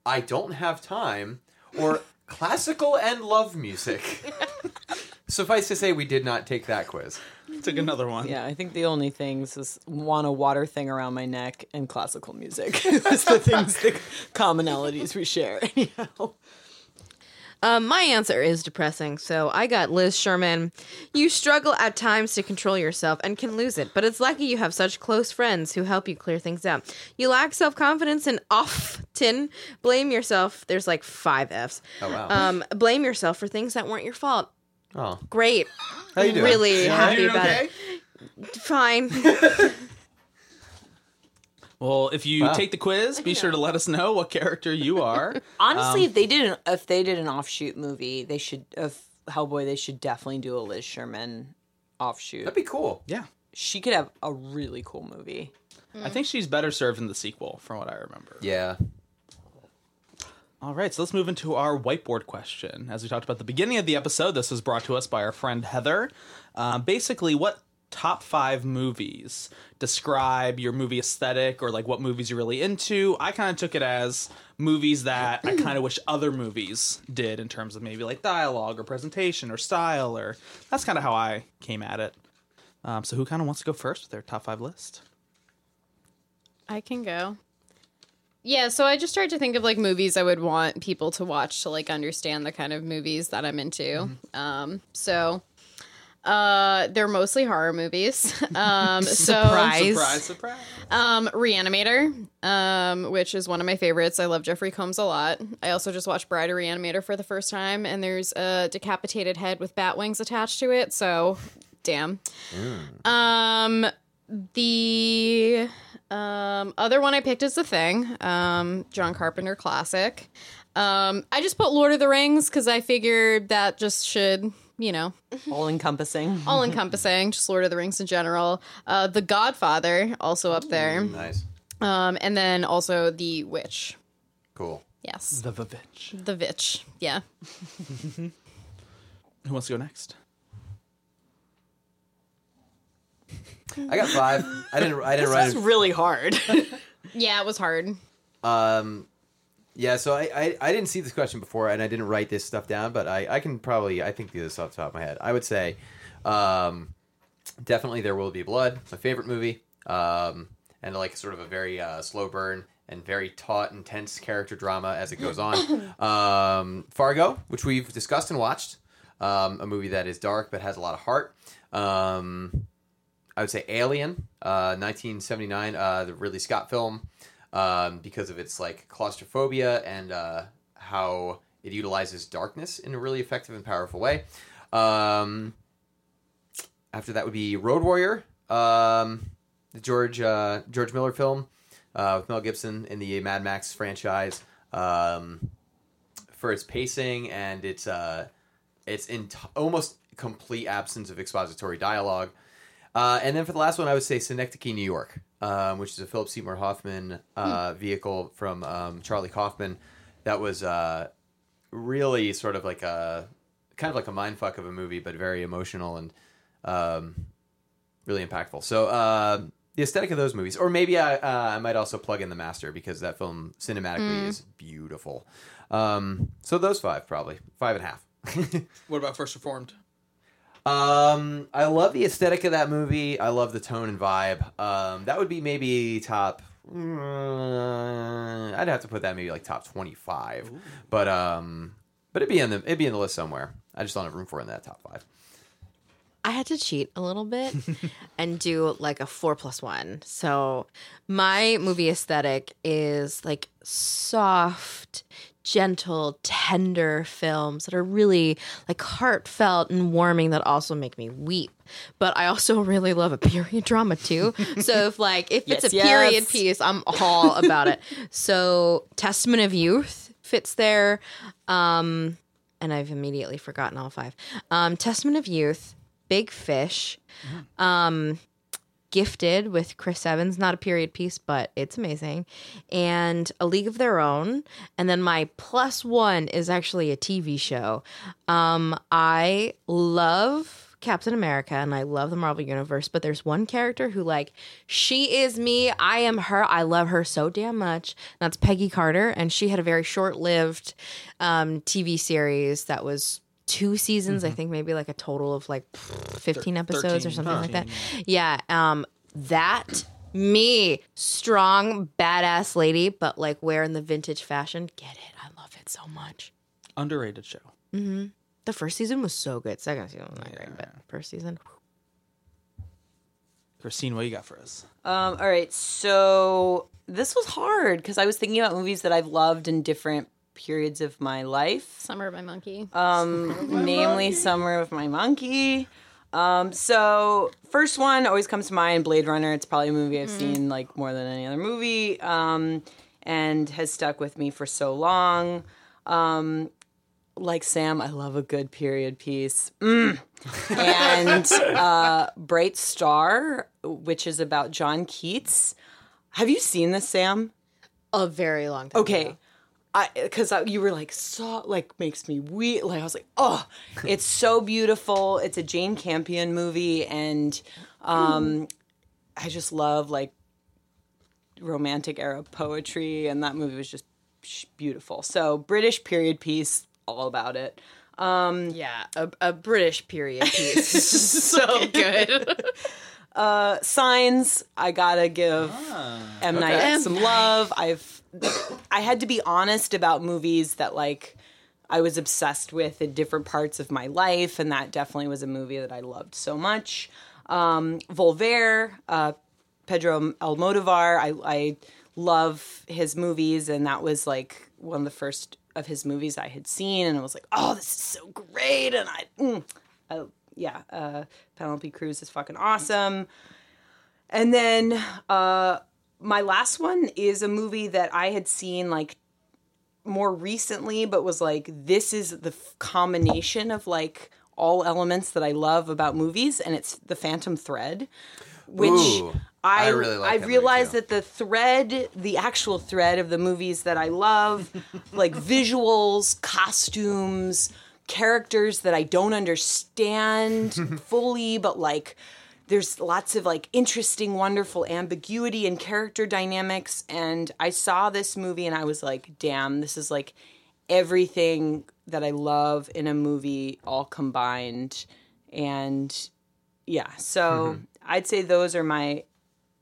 I don't have time, or classical and love music. Suffice to say, we did not take that quiz. Took another one. Yeah, I think the only things is want a water thing around my neck and classical music. It's the things, the commonalities we share. Anyhow. Um, my answer is depressing. So I got Liz Sherman. You struggle at times to control yourself and can lose it, but it's lucky you have such close friends who help you clear things out. You lack self confidence and often blame yourself. There's like five F's. Oh wow. Um, blame yourself for things that weren't your fault. oh, Great. how you doing? Really happy doing about okay? it. Fine. Well, if you Wow. take the quiz, be sure to let us know what character you are. Honestly, if they did an, if they did an offshoot movie, they should of Hellboy. They should definitely do a Liz Sherman offshoot. That'd be cool. yeah. she could have a really cool movie. I think she's better served in the sequel, from what I remember. Yeah. All right, so let's move into our whiteboard question. As we talked about at the beginning of the episode, this was brought to us by our friend Heather. Um, basically, what top five movies describe your movie aesthetic or like what movies you're really into? I kind of took it as movies that I kind of wish other movies did in terms of maybe like dialogue or presentation or style, or that's kind of how I came at it. Um, so, who kind of wants to go first with their top five list? I can go. Yeah, so I just tried to think of like movies I would want people to watch to like understand the kind of movies that I'm into. Um, so uh, they're mostly horror movies. Um, so Surprise. Surprise, surprise. um, Reanimator, um, which is one of my favorites. I love Jeffrey Combs a lot. I also just watched Bride of Reanimator for the first time, and there's a decapitated head with bat wings attached to it. So, damn. Um, the um, other one I picked is The Thing, um, John Carpenter classic. Um, I just put Lord of the Rings because I figured that just should, you know, All encompassing. all encompassing, just Lord of the Rings in general. Uh, the Godfather, also up there. Nice. Um, and then also The Witch. Cool. Yes. The Vavitch. The Witch. Yeah. Who wants to go next? I got five. I didn't. I didn't write. It's it. really hard. Yeah, it was hard. Um, yeah, so I, I, I didn't see this question before, and I didn't write this stuff down, but I, I can probably I think do this off the top of my head. I would say, um, definitely there will be blood. My favorite movie, um, and like sort of a very uh, slow burn and very taut, intense character drama as it goes on. um, Fargo, which we've discussed and watched, um, a movie that is dark but has a lot of heart. Um, I would say Alien, uh, 1979, uh, the Ridley Scott film, um, because of its like claustrophobia and uh, how it utilizes darkness in a really effective and powerful way. Um, after that would be Road Warrior, um, the George uh, George Miller film uh, with Mel Gibson in the Mad Max franchise. Um, for its pacing and its uh, its in almost complete absence of expository dialogue. Uh, and then for the last one, I would say Synecdoche, New York, um, which is a Philip Seymour Hoffman uh, vehicle from um, Charlie Kaufman. That was uh, really sort of like a kind of like a mindfuck of a movie, but very emotional and um, really impactful. So uh, the aesthetic of those movies, or maybe I, uh, I might also plug in The Master because that film cinematically is beautiful. Um, so those five probably five and a half. What about First Reformed? Um, I love the aesthetic of that movie. I love the tone and vibe. Um, that would be maybe top. uh, I'd have to put that maybe like top twenty five, but um, but it'd be in the it'd be in the list somewhere. I just don't have room for it in that top five. I had to cheat a little bit and do like a four plus one. So my movie aesthetic is like soft, gentle, tender films that are really like heartfelt and warming that also make me weep. But I also really love a period drama too. So if like if it's Yes, a period piece, I'm all about it. So Testament of Youth fits there. Um and I've immediately forgotten all five. Um, Testament of Youth, Big Fish, um, Gifted with Chris Evans, not a period piece, but it's amazing, and A League of Their Own. And then my plus one is actually a TV show. Um, I love Captain America and I love the Marvel Universe, but there's one character who, like, she is me, I am her, I love her so damn much. That's Peggy Carter, and she had a very short lived um, TV series that was two seasons, I think maybe like a total of like 15 episodes or 13, something like that. Yeah. Um, that me, strong, badass lady, but like wearing the vintage fashion. Get it. I love it so much. Underrated show. Mm-hmm. The first season was so good. Second season was not great, but first season. Christine, what you got for us? Um, all right, so this was hard because I was thinking about movies that I've loved in different periods of my life. Summer of my monkey. Um, namely Summer of My Monkey. Um, so first one always comes to mind, Blade Runner. It's probably a movie I've seen like more than any other movie, um, and has stuck with me for so long. Um, like Sam, I love a good period piece. Mm. and uh, Bright Star, which is about John Keats. Have you seen this, Sam? A very long time. Okay. ago. I because you were like so like makes me weep like I was like oh it's so beautiful. It's a Jane Campion movie and um I just love like romantic era poetry and that movie was just beautiful. So British period piece all about it. Um, Yeah, a, a British period piece. so good. uh signs I gotta give M. Night M. some love. I've I had to be honest about movies that like I was obsessed with in different parts of my life, and that definitely was a movie that I loved so much. Um, Volver, uh, Pedro Almodovar, I, I love his movies, and that was like one of the first of his movies I had seen, and I was like, oh, this is so great, and I, mm, I yeah, uh, Penelope Cruz is fucking awesome. And then uh, my last one is a movie that I had seen like more recently, but was like, this is the f- combination of like all elements that I love about movies, and it's The Phantom Thread, which Ooh, I I really like I that realized that the thread, the actual thread of the movies that I love, like visuals, costumes, characters that I don't understand fully, but like there's lots of like interesting, wonderful ambiguity and character dynamics. And I saw this movie and I was like, damn, this is like everything that I love in a movie all combined. And yeah, so mm-hmm. I'd say those are my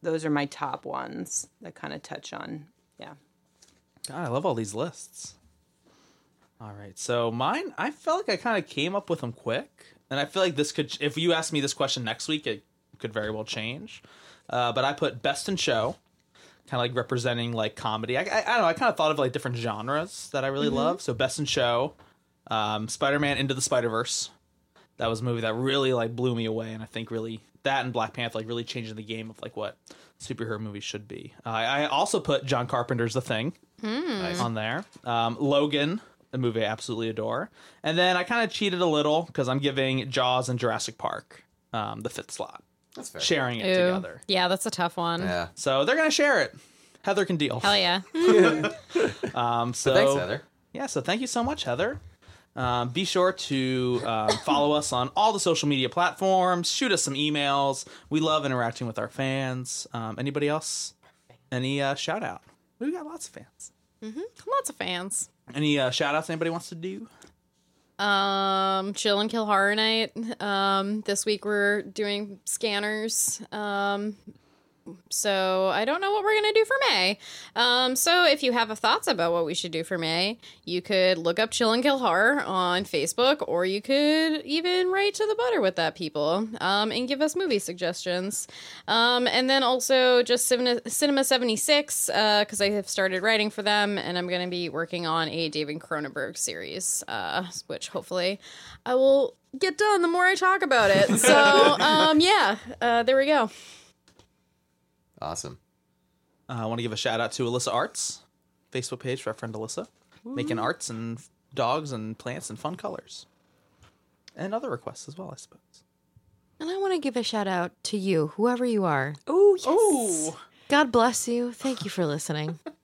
those are my top ones that kind of touch on yeah. God, I love all these lists. All right, so mine, I felt like I kind of came up with them quick, and I feel like this could, if you ask me this question next week, it could very well change. Uh, but I put best in show, kind of like representing like comedy. I, I, I don't know. I kind of thought of like different genres that I really love. So best in show, um, Spider-Man Into the Spider-Verse. That was a movie that really like blew me away, and I think really that and Black Panther like really changing the game of like what superhero movies should be. Uh, I I also put John Carpenter's The Thing on there. Um, Logan, a movie I absolutely adore. And then I kind of cheated a little because I'm giving Jaws and Jurassic Park um, the fifth slot, That's fair. sharing it Ew. together. Yeah, that's a tough one. Yeah. So they're gonna share it. Heather can deal. Hell yeah. Um, so Thanks, Heather. yeah, so thank you so much, Heather. Um, be sure to um, follow us on all the social media platforms. Shoot us some emails. We love interacting with our fans. Um, anybody else? Any uh, shout out? We got lots of fans. Lots of fans. Any uh, shout outs anybody wants to do? Um, chill and kill horror night. Um, this week we're doing scanners. Um, so I don't know what we're gonna do for May. Um, so if you have thoughts about what we should do for May, you could look up Chill and Kill Horror on Facebook, or you could even write to the butter with that people um, and give us movie suggestions. Um, and then also just Cinema, Cinema 76 because I have started writing for them, and I'm going to be working on a David Cronenberg series, uh, which hopefully I will get done the more I talk about it. So um, yeah, uh, there we go. Awesome. Uh, I want to give a shout out to Alyssa Arts, Facebook page for our friend Alyssa, making arts and f- dogs and plants and fun colors, and other requests as well, I suppose. And I want to give a shout out to you, whoever you are. Oh, yes. Oh, God bless you. Thank you for listening.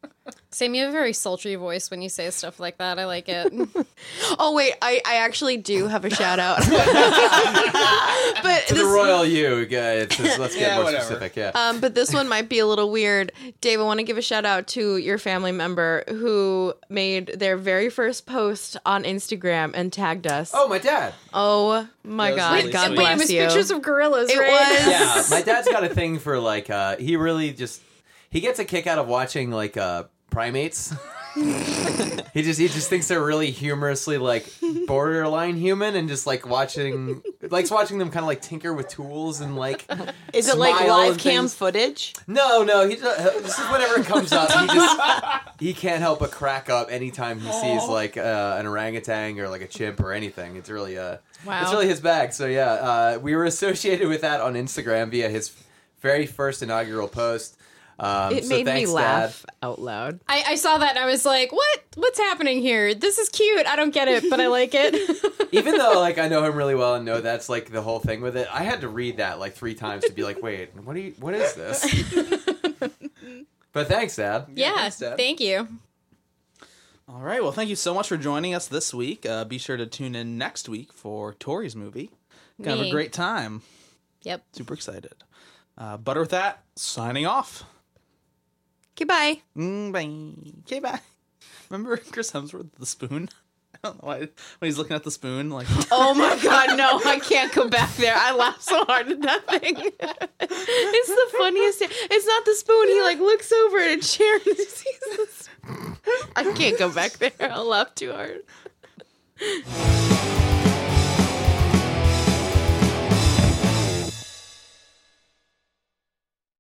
Sam, you have a very sultry voice when you say stuff like that. I like it. oh wait, I, I actually do have a shout out. but To the royal you, guys. Let's, let's get Yeah, more whatever. specific. Yeah. um, but this one might be a little weird. Dave, I want to give a shout out to your family member who made their very first post on Instagram and tagged us. oh, my dad. Oh my God! really God sweet. Wait, it was you. pictures of gorillas, it right? was. Yeah, my dad's got a thing for like. uh He really just he gets a kick out of watching like uh primates. he just he just thinks they're really humorously like borderline human and just like watching likes watching them kind of like tinker with tools and like Is it like live cam footage? No, no, he just, this is whenever it comes up. He just he can't help but crack up anytime he sees like uh, an orangutan or like a chimp or anything. It's really uh, Wow. it's really his bag. So yeah, uh, we were associated with that on Instagram via his very first inaugural post. Um, It so made me thanks, laugh out loud. I, I saw that and I was like, "What? What's happening here? This is cute. I don't get it, but I like it." Even though like I know him really well and know that's like the whole thing with it, I had to read that like three times to be like, wait, what do you? What is this? but thanks, Dad. yeah, thanks, Dad. thank you. all right. Well, thank you so much for joining us this week. Uh, be sure to tune in next week for Tori's movie. Gonna have a great time. Yep. Super excited. Uh, but with that, signing off. Goodbye. Mm, bye. Okay, bye. Remember Chris Hemsworth the spoon? I don't know why when he's looking at the spoon, like Oh my god, no, I can't go back there. I laughed so hard at that thing. it's the funniest. It's not the spoon. He like looks over at a chair and sees the spoon. I can't go back there. I'll laugh too hard.